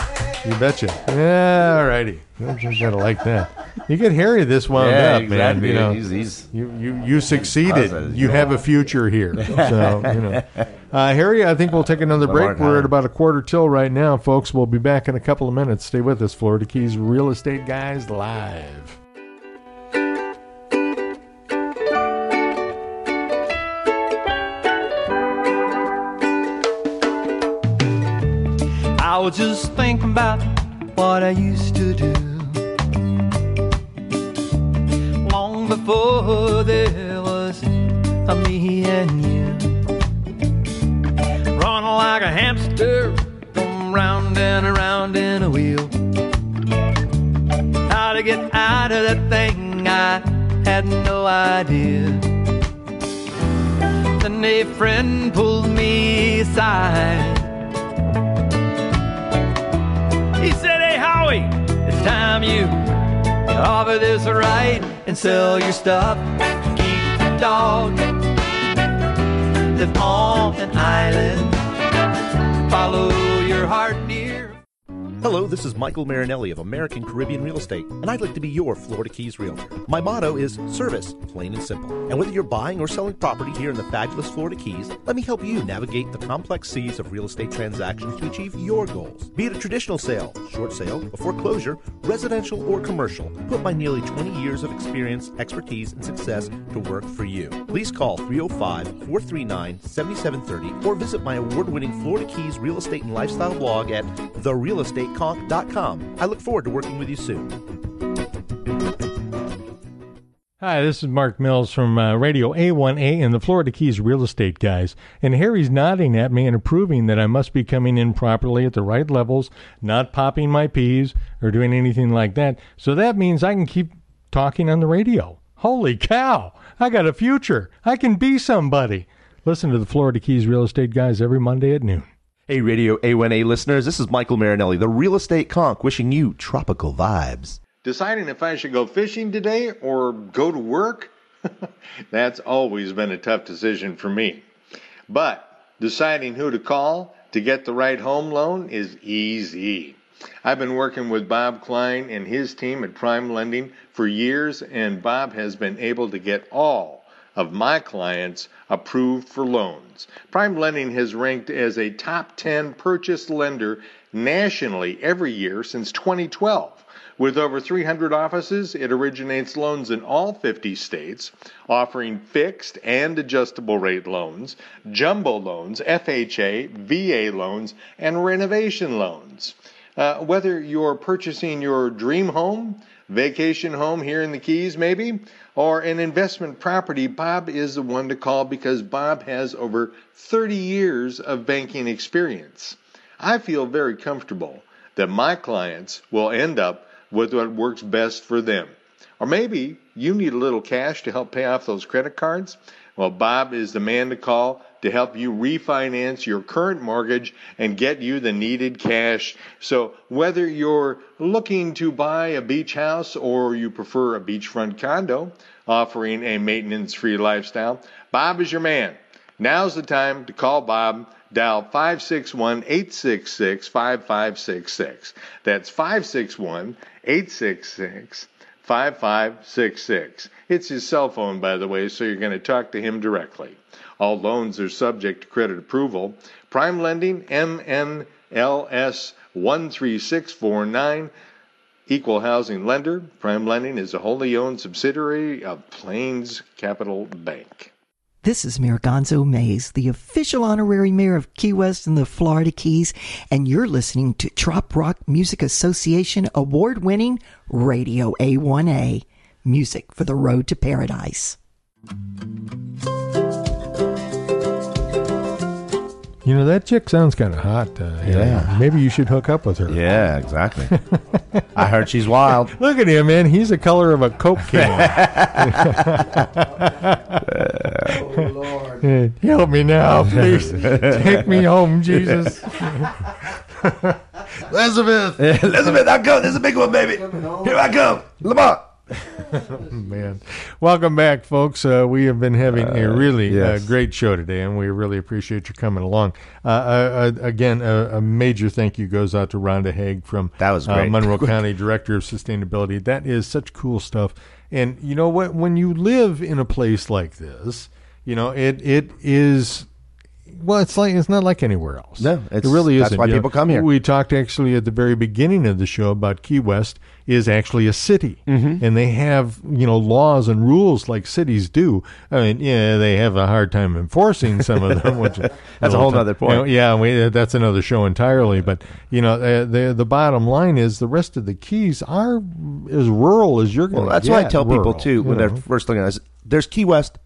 [SPEAKER 1] You betcha. Yeah, all righty. You gotta like that. You get Harry this wound
[SPEAKER 4] Yeah,
[SPEAKER 1] up, man. You know,
[SPEAKER 4] He's- he's-
[SPEAKER 1] you, you, you succeeded.
[SPEAKER 4] Positive.
[SPEAKER 1] You have a future here. So, you know. Uh, Harry, I think we'll take another break. We're at about a quarter till right now, folks. We'll be back in a couple of minutes. Stay with us. Florida Keys Real Estate Guys Live.
[SPEAKER 13] Was just thinking about what I used to do. Long before there was a me and you. Running like a hamster, going round and around in a wheel. How to get out of that thing, I had no idea. Then a friend pulled me aside. Time you get off this right and sell your stuff. Keep the dog. Live on an island. Follow your heart.
[SPEAKER 14] Hello, this is Michael Marinelli of American Caribbean Real Estate, and I'd like to be your Florida Keys realtor. My motto is service, plain and simple. And whether you're buying or selling property here in the fabulous Florida Keys, let me help you navigate the complex seas of real estate transactions to achieve your goals. Be it a traditional sale, short sale, a foreclosure, residential, or commercial, put my nearly 20 years of experience, expertise, and success to work for you. Please call 305 439 7730 or visit my award winning Florida Keys real estate and lifestyle blog at therealestateconk.com. I look forward to working with you soon.
[SPEAKER 1] Hi, this is Mark Mills from uh, Radio A1A and the Florida Keys Real Estate Guys. And Harry's nodding at me and approving that I must be coming in properly at the right levels, not popping my peas or doing anything like that. So that means I can keep talking on the radio. Holy cow! I got a future. I can be somebody. Listen to the Florida Keys Real Estate Guys every Monday at noon.
[SPEAKER 14] Hey, Radio A1A listeners, this is Michael Marinelli, the real estate conk, wishing you tropical vibes.
[SPEAKER 5] Deciding if I should go fishing today or go to work? That's always been a tough decision for me. But deciding who to call to get the right home loan is easy. I've been working with Bob Klein and his team at Prime Lending for years, and Bob has been able to get all of my clients approved for loans. Prime Lending has ranked as a top 10 purchase lender nationally every year since 2012. With over 300 offices, it originates loans in all 50 states, offering fixed and adjustable rate loans, jumbo loans, FHA, VA loans, and renovation loans. Uh, whether you're purchasing your dream home, vacation home here in the Keys, maybe, or an investment property, Bob is the one to call because Bob has over 30 years of banking experience. I feel very comfortable that my clients will end up with what works best for them. Or maybe you need a little cash to help pay off those credit cards. Well, Bob is the man to call to help you refinance your current mortgage and get you the needed cash. So, whether you're looking to buy a beach house or you prefer a beachfront condo offering a maintenance free lifestyle, Bob is your man. Now's the time to call Bob. Dial 561 866 5566. That's 561 866 5566. It's his cell phone, by the way, so you're going to talk to him directly. All loans are subject to credit approval. Prime Lending, NMLS 13649. Equal housing lender. Prime Lending is a wholly owned subsidiary of Plains Capital Bank.
[SPEAKER 10] This is Mayor Gonzo Mays, the official honorary mayor of Key West and the Florida Keys, and you're listening to Trop Rock Music Association award winning Radio A1A music for the road to paradise.
[SPEAKER 1] You know that chick sounds kind of hot. Uh, Harry.
[SPEAKER 2] Yeah.
[SPEAKER 1] maybe you should hook up with her.
[SPEAKER 2] Yeah, exactly. I heard she's wild.
[SPEAKER 1] Look at him, man. He's the color of a Coke can. Oh Lord. Help me now, please. Take me home, Jesus.
[SPEAKER 2] Elizabeth, Elizabeth, I come. This is a big one, baby. Here I come, Lamar.
[SPEAKER 1] Man, welcome back, folks. Uh, we have been having a really
[SPEAKER 2] yes.
[SPEAKER 1] uh, great show today, and we really appreciate you coming along. Uh, uh, uh, again, a, a major thank you goes out to Rhonda Haag from
[SPEAKER 2] That was
[SPEAKER 1] uh. Monroe County Director of Sustainability. That is such cool stuff. And you know what? When you live in a place like this, you know it it is. Well, it's like it's not like anywhere else.
[SPEAKER 2] No,
[SPEAKER 1] it really
[SPEAKER 2] is.
[SPEAKER 1] That's
[SPEAKER 2] why
[SPEAKER 1] You know,
[SPEAKER 2] people come here.
[SPEAKER 1] We talked actually at the very beginning of the show about Key West is actually a city,
[SPEAKER 2] Mm-hmm.
[SPEAKER 1] and they have you know laws and rules like cities do. I mean, yeah, they have a hard time enforcing some of them. Which
[SPEAKER 2] That's a whole other point.
[SPEAKER 1] You know, yeah, we, that's another show entirely. But you know, uh, the the bottom line is the rest of the Keys are as rural as you're going. To get.
[SPEAKER 2] Well, that's why I tell people too when they're first looking at us. There's Key West,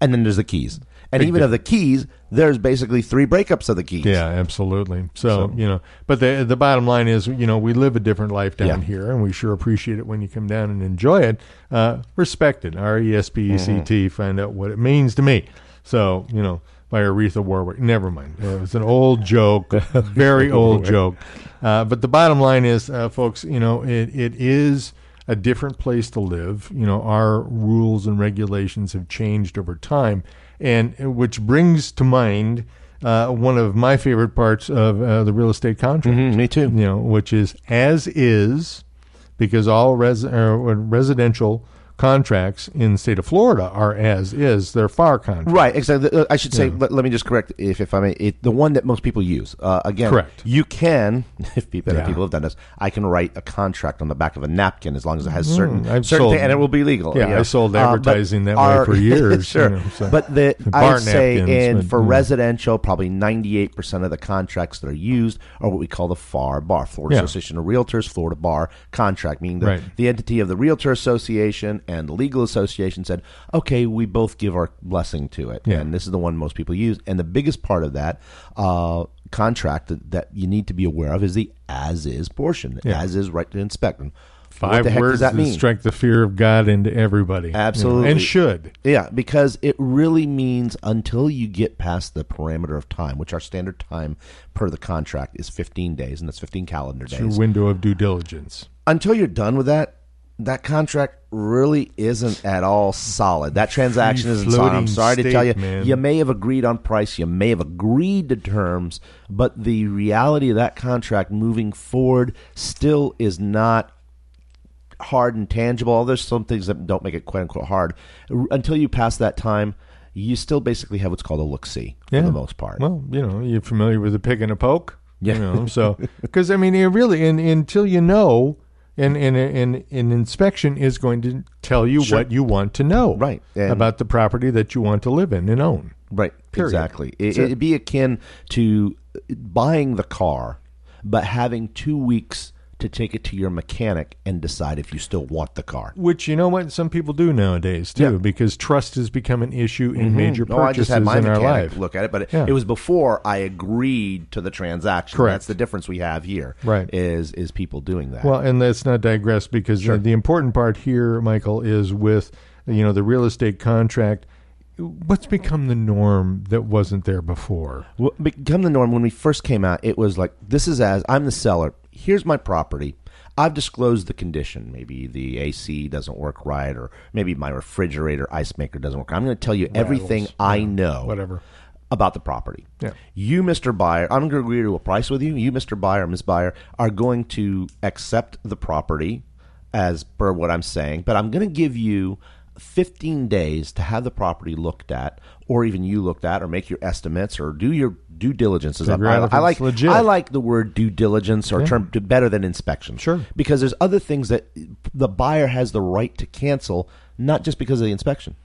[SPEAKER 2] and then there's the Keys, and
[SPEAKER 1] Big
[SPEAKER 2] even of the Keys, there's basically three breakups of the Keys.
[SPEAKER 1] Yeah, absolutely. So, you know, but the the bottom line is, you know, we live a different life down
[SPEAKER 2] Yeah.
[SPEAKER 1] here, and we sure appreciate it when you come down and enjoy it. Uh, respect it. R e s p e c t.
[SPEAKER 2] Mm-hmm.
[SPEAKER 1] Find out what it means to me. So, you know, by Aretha Warwick. Never mind. It was an old joke, very old joke. Uh, but the bottom line is, uh, folks, you know, it it is a different place to live. You know, our rules and regulations have changed over time, and uh, which brings to mind uh, one of my favorite parts of uh, the real estate contract.
[SPEAKER 2] Mhm, me too.
[SPEAKER 1] You know, which is as is, because all res- uh, residential contracts in the state of Florida are as is. They're FAR contracts.
[SPEAKER 2] Right, exactly. Uh, I should say,
[SPEAKER 1] Yeah.
[SPEAKER 2] let, let me just correct if, if I may. It, the one that most people use. Uh, again,
[SPEAKER 1] Correct.
[SPEAKER 2] You can, if people,
[SPEAKER 1] Yeah.
[SPEAKER 2] people have done this, I can write a contract on the back of a napkin as long as it has certain,
[SPEAKER 1] Mm,
[SPEAKER 2] certain
[SPEAKER 1] sold-
[SPEAKER 2] thing, and it will be legal.
[SPEAKER 1] Yeah,
[SPEAKER 2] you know.
[SPEAKER 1] I sold
[SPEAKER 2] Uh,
[SPEAKER 1] advertising that way for years,
[SPEAKER 2] sure,
[SPEAKER 1] you know, so-
[SPEAKER 2] but the I would say in
[SPEAKER 1] but,
[SPEAKER 2] for
[SPEAKER 1] yeah.
[SPEAKER 2] residential, probably ninety eight percent of the contracts that are used are what we call the FAR bar, Florida. Association of Realtors, Florida Bar contract, meaning the,
[SPEAKER 1] Right.
[SPEAKER 2] the entity of the Realtor Association and the Legal Association said, okay, we both give our blessing to it.
[SPEAKER 1] Yeah.
[SPEAKER 2] And this is the one most people use. And the biggest part of that uh, contract that, that you need to be aware of is the as is portion.
[SPEAKER 1] Yeah.
[SPEAKER 2] As is right to inspect. And what
[SPEAKER 1] Five
[SPEAKER 2] heck
[SPEAKER 1] words
[SPEAKER 2] does that mean?
[SPEAKER 1] strike the fear of God into everybody. you know,
[SPEAKER 2] Absolutely.
[SPEAKER 1] and should.
[SPEAKER 2] Yeah, because it really means until you get past the parameter of time, which our standard time per the contract is 15 days, and that's 15 calendar
[SPEAKER 1] It's your
[SPEAKER 2] days.
[SPEAKER 1] window of due diligence.
[SPEAKER 2] Until you're done with that, that contract really isn't at all solid. That transaction isn't solid. I'm sorry to tell you.
[SPEAKER 1] man.
[SPEAKER 2] You may have agreed on price, you may have agreed to terms, but the reality of that contract moving forward still is not hard and tangible. There's some things that don't make it quote unquote hard. Until you pass that time, you still basically have what's called a look see for the most part.
[SPEAKER 1] Well, you know, you're familiar with a pick and a poke.
[SPEAKER 2] Yeah.
[SPEAKER 1] You know, so because I mean, it really, and, until you know, and and and an inspection is going to tell you
[SPEAKER 2] Sure.
[SPEAKER 1] what you want to know,
[SPEAKER 2] Right. And-
[SPEAKER 1] about the property that you want to live in and own.
[SPEAKER 2] Right.
[SPEAKER 1] Period.
[SPEAKER 2] Exactly. It, it'd be akin to buying the car, but having two weeks to take it to your mechanic and decide if you still want the car.
[SPEAKER 1] Which you know what some people do nowadays too,
[SPEAKER 2] Yeah.
[SPEAKER 1] because trust has become an issue in
[SPEAKER 2] Mhm.
[SPEAKER 1] major
[SPEAKER 2] No, I just
[SPEAKER 1] purchases
[SPEAKER 2] had my
[SPEAKER 1] in our life.
[SPEAKER 2] look at it, but it,
[SPEAKER 1] Yeah.
[SPEAKER 2] it was before I agreed to the transaction.
[SPEAKER 1] Correct.
[SPEAKER 2] That's the difference we have here.
[SPEAKER 1] Right.
[SPEAKER 2] Is is people doing that?
[SPEAKER 1] Well, and let's not digress because
[SPEAKER 2] Sure.
[SPEAKER 1] the, the important part here, Michael, is with you know the real estate contract. What's become the norm that wasn't there before?
[SPEAKER 2] Well, become the norm when we first came out it was like this is as i'm the seller here's my property i've disclosed the condition maybe the ac doesn't work right or maybe my refrigerator ice maker doesn't work i'm going to tell you everything
[SPEAKER 1] Rattles.
[SPEAKER 2] i
[SPEAKER 1] Yeah,
[SPEAKER 2] know
[SPEAKER 1] whatever.
[SPEAKER 2] about the property
[SPEAKER 1] Yeah.
[SPEAKER 2] you mr buyer i'm going to agree to a price with you you mr buyer miss buyer are going to accept the property as per what i'm saying but i'm going to give you 15 days to have the property looked at or even you looked at or make your estimates or do your due diligence as I, I like
[SPEAKER 1] legit.
[SPEAKER 2] I like the word due diligence or term better than inspection
[SPEAKER 1] Sure.
[SPEAKER 2] because there's other things that the buyer has the right to cancel not just because of the inspection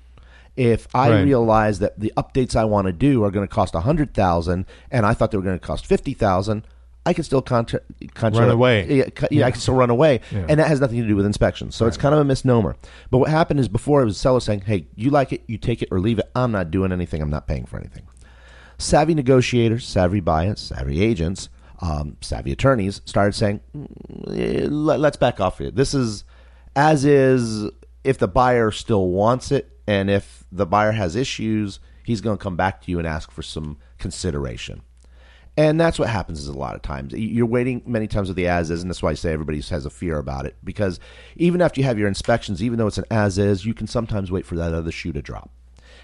[SPEAKER 2] if I
[SPEAKER 1] Right.
[SPEAKER 2] realize that the updates I want to do are going to cost a hundred thousand, and I thought they were going to cost fifty thousand, I can still contra- contra-
[SPEAKER 1] Run away.
[SPEAKER 2] Yeah, co- yeah, I can still run away,
[SPEAKER 1] Yeah.
[SPEAKER 2] and that has nothing to do with inspections. So it's kind of a misnomer. But what happened is before it was the seller saying, "Hey, you like it, you take it or leave it. I'm not doing anything. I'm not paying for anything." savvy negotiators, savvy buyers, savvy agents, um, savvy attorneys started saying, "Mm, let, let's back off here. This is as is if the buyer still wants it and if the buyer has issues, he's going to come back to you and ask for some consideration. And that's what happens is a lot of times. You're waiting many times with the as is, and that's why I say everybody has a fear about it. Because even after you have your inspections, even though it's an as is, you can sometimes wait for that other shoe to drop.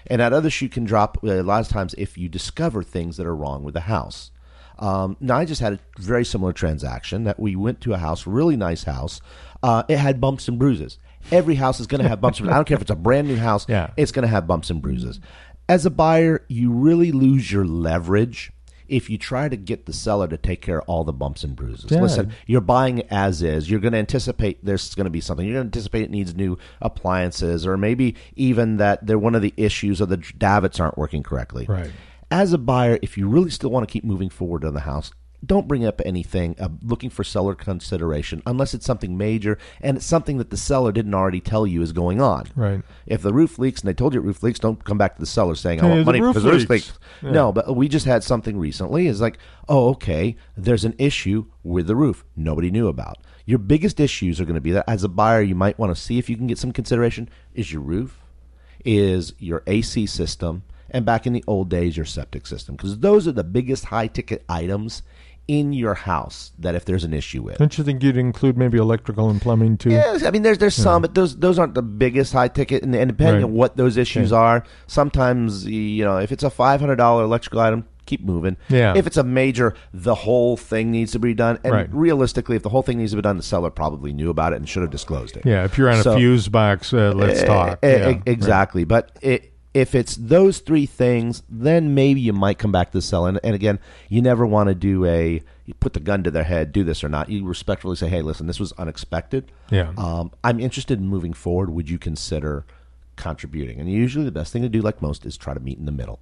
[SPEAKER 2] And that other shoe can drop uh, a lot of times if you discover things that are wrong with the house. Um, now, I just had a very similar transaction that we went to a house, really nice house. Uh, it had bumps and bruises. Every house is going to have bumps and bruises. I don't care if it's a brand new house,
[SPEAKER 1] Yeah.
[SPEAKER 2] it's going to have bumps and bruises. As a buyer, you really lose your leverage if you try to get the seller to take care of all the bumps and bruises.
[SPEAKER 1] Yeah.
[SPEAKER 2] Listen, you're buying as is. You're going to anticipate there's going to be something. You're going to anticipate it needs new appliances, or maybe even that they're one of the issues of the davits aren't working correctly.
[SPEAKER 1] Right.
[SPEAKER 2] As a buyer, if you really still want to keep moving forward on the house, don't bring up anything uh, looking for seller consideration unless it's something major and it's something that the seller didn't already tell you is going on.
[SPEAKER 1] Right.
[SPEAKER 2] If the roof leaks and they told you roof leaks, don't come back to the seller saying, "I
[SPEAKER 1] Hey,
[SPEAKER 2] want money
[SPEAKER 1] roof
[SPEAKER 2] because the roof
[SPEAKER 1] leaks."
[SPEAKER 2] leaks."
[SPEAKER 1] Yeah.
[SPEAKER 2] No, but we just had something recently. Is like, oh, okay, there's an issue with the roof nobody knew about. Your biggest issues are going to be that as a buyer, you might want to see if you can get some consideration. Is your roof? Is your AC system? And back in the old days, your septic system, because those are the biggest high ticket items in your house that if there's an issue with.
[SPEAKER 1] Don't you think you'd include maybe electrical and plumbing too?
[SPEAKER 2] Yes, I mean there's there's some, but those those aren't the biggest high ticket, and, and depending
[SPEAKER 1] Right.
[SPEAKER 2] on what those issues
[SPEAKER 1] Okay.
[SPEAKER 2] are, sometimes you know if it's a five hundred dollar electrical item, keep moving.
[SPEAKER 1] Yeah.
[SPEAKER 2] If it's a major, the whole thing needs to be done, and
[SPEAKER 1] Right.
[SPEAKER 2] realistically, if the whole thing needs to be done, the seller probably knew about it and should have disclosed it.
[SPEAKER 1] Yeah, if you're on a fuse box, uh, let's
[SPEAKER 2] Eh,
[SPEAKER 1] talk.
[SPEAKER 2] eh,
[SPEAKER 1] Yeah,
[SPEAKER 2] exactly. But it, if it's those three things, then maybe you might come back to the seller. And, and again, you never want to do a you put the gun to their head, do this or not. You respectfully say, "Hey, listen, this was unexpected.
[SPEAKER 1] Yeah.
[SPEAKER 2] um, I'm interested in moving forward. Would you consider contributing?" And usually, the best thing to do, like most, is try to meet in the middle.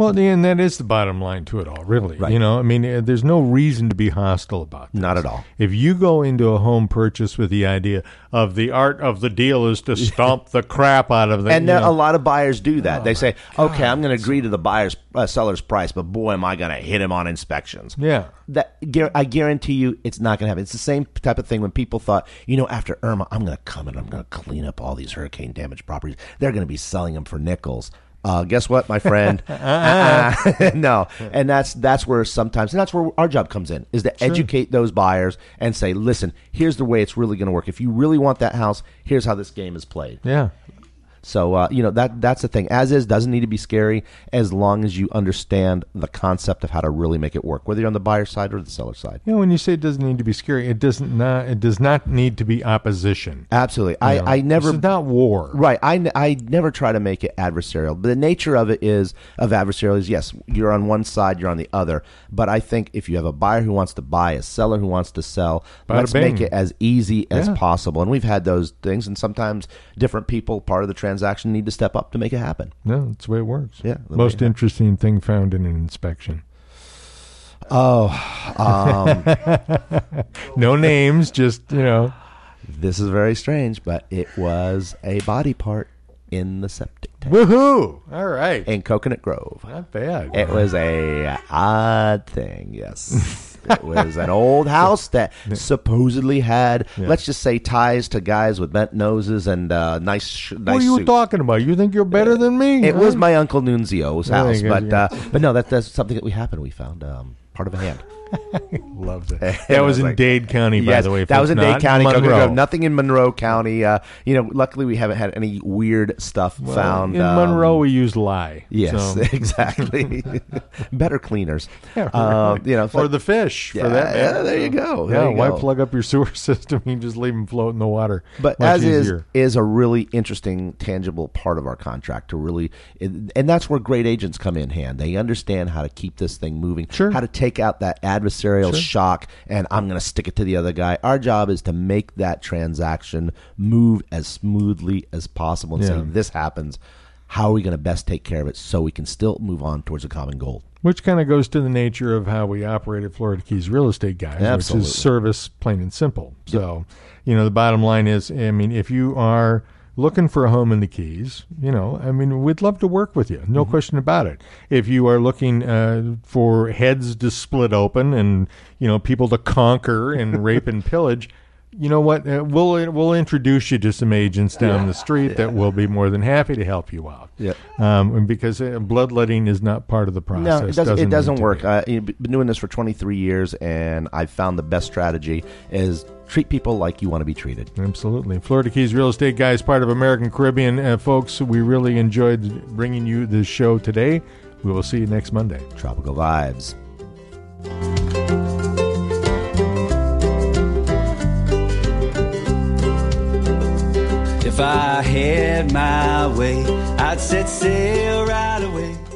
[SPEAKER 1] Well, and that is the bottom line to it all, really.
[SPEAKER 2] Right.
[SPEAKER 1] You know, I mean, uh, there's no reason to be hostile about this.
[SPEAKER 2] Not at all.
[SPEAKER 1] If you go into a home purchase with the idea of the art of the deal is to stomp the crap out of the,
[SPEAKER 2] and a lot of buyers do that.
[SPEAKER 1] Oh,
[SPEAKER 2] they say, "Okay, I'm going to agree to the buyer's uh, seller's price, but boy, am I going to hit him on inspections."
[SPEAKER 1] Yeah.
[SPEAKER 2] that I guarantee you, it's not going to happen. It's the same type of thing when people thought, you know, after Irma, I'm going to come and I'm going to clean up all these hurricane damaged properties. They're going to be selling them for nickels. Uh, guess what, my friend? Uh-uh. no, and that's that's where sometimes, and that's where our job comes in, is to
[SPEAKER 1] Sure.
[SPEAKER 2] educate those buyers and say, listen, here's the way it's really going to work. If you really want that house, here's how this game is played.
[SPEAKER 1] yeah.
[SPEAKER 2] So uh, you know that that's the thing. As is doesn't need to be scary as long as you understand the concept of how to really make it work, whether you're on the buyer side or the seller side.
[SPEAKER 1] You know, when you say it doesn't need to be scary, it doesn't not it does not need to be opposition.
[SPEAKER 2] Absolutely, I,
[SPEAKER 1] know,
[SPEAKER 2] I never
[SPEAKER 1] this is not war.
[SPEAKER 2] Right, I I never try to make it adversarial. But the nature of it is of adversarial is yes, you're on one side, you're on the other. But I think if you have a buyer who wants to buy, a seller who wants to sell,
[SPEAKER 1] Bada
[SPEAKER 2] let's
[SPEAKER 1] bing.
[SPEAKER 2] make it as easy as
[SPEAKER 1] Yeah.
[SPEAKER 2] possible. And we've had those things, and sometimes different people, part of the transaction, need to step up to make it happen.
[SPEAKER 1] No, that's the way it works.
[SPEAKER 2] Yeah,
[SPEAKER 1] Most interesting thing found in an inspection.
[SPEAKER 2] Oh, um,
[SPEAKER 1] no names, just you know.
[SPEAKER 2] This is very strange, but it was a body part in the septic tank
[SPEAKER 1] Woohoo! All right.
[SPEAKER 2] in Coconut Grove.
[SPEAKER 1] Not bad.
[SPEAKER 2] It was a odd thing, yes. it was an old house that supposedly had,
[SPEAKER 1] Yeah.
[SPEAKER 2] let's just say, ties to guys with bent noses and uh, nice, sh- nice
[SPEAKER 1] what are you
[SPEAKER 2] suits.
[SPEAKER 1] talking about? You think you're better than me?
[SPEAKER 2] It
[SPEAKER 1] huh?
[SPEAKER 2] was my uncle Nunzio's
[SPEAKER 1] There you
[SPEAKER 2] house, but
[SPEAKER 1] yeah.
[SPEAKER 2] uh, but no, that, that's something that we happened. We found um, part of a hand.
[SPEAKER 1] Loved it. That
[SPEAKER 2] I
[SPEAKER 1] was in
[SPEAKER 2] like-
[SPEAKER 1] Dade County, by
[SPEAKER 2] Yes,
[SPEAKER 1] the way.
[SPEAKER 2] That was in
[SPEAKER 1] not
[SPEAKER 2] Dade County, Coconut
[SPEAKER 1] Monroe.
[SPEAKER 2] Grove. Nothing in Monroe County. Uh, you know, luckily we haven't had any weird stuff
[SPEAKER 1] Well,
[SPEAKER 2] found
[SPEAKER 1] in
[SPEAKER 2] um,
[SPEAKER 1] Monroe. We use lye.
[SPEAKER 2] Yes,
[SPEAKER 1] so-
[SPEAKER 2] exactly. Better cleaners.
[SPEAKER 1] Yeah, right.
[SPEAKER 2] Um, you know,
[SPEAKER 1] or the fish
[SPEAKER 2] Yeah,
[SPEAKER 1] for that.
[SPEAKER 2] yeah,
[SPEAKER 1] matter.
[SPEAKER 2] there you
[SPEAKER 1] So,
[SPEAKER 2] go,
[SPEAKER 1] Yeah,
[SPEAKER 2] you
[SPEAKER 1] why
[SPEAKER 2] go.
[SPEAKER 1] plug up your sewer system? You just leave them float in the water.
[SPEAKER 2] But
[SPEAKER 1] Much
[SPEAKER 2] as
[SPEAKER 1] easier.
[SPEAKER 2] is is a really interesting, tangible part of our contract to really, and that's where great agents come in hand. They understand how to keep this thing moving,
[SPEAKER 1] Sure.
[SPEAKER 2] how to take out that adversarial
[SPEAKER 1] Sure.
[SPEAKER 2] shock, and I'm going to stick it to the other guy. Our job is to make that transaction move as smoothly as possible and say,
[SPEAKER 1] Yeah.
[SPEAKER 2] this happens. How are we going to best take care of it so we can still move on towards a common goal?
[SPEAKER 1] Which kind of goes to the nature of how we operate at Florida Keys Real Estate Guys,
[SPEAKER 2] Absolutely.
[SPEAKER 1] which is service, plain and simple. So, you know, the bottom line is, I mean, if you are looking for a home in the Keys, you know, I mean, we'd love to work with you. No question about it. If you are looking uh, for heads to split open and you know people to conquer and rape and pillage. You know what? Uh, we'll we'll introduce you to some agents down the street that will be more than happy to help you out.
[SPEAKER 2] Yeah.
[SPEAKER 1] um, because uh, bloodletting is not part of the process.
[SPEAKER 2] No, it doesn't. it doesn't work. I've been doing this for 23 years, and I've found the best strategy is treat people like you want to be treated.
[SPEAKER 1] Absolutely. Florida Keys Real Estate Guys, part of American Caribbean. Uh, folks, we really enjoyed bringing you this show today. We will see you next Monday.
[SPEAKER 2] Tropical vibes.
[SPEAKER 13] If I had my way, I'd set sail right away.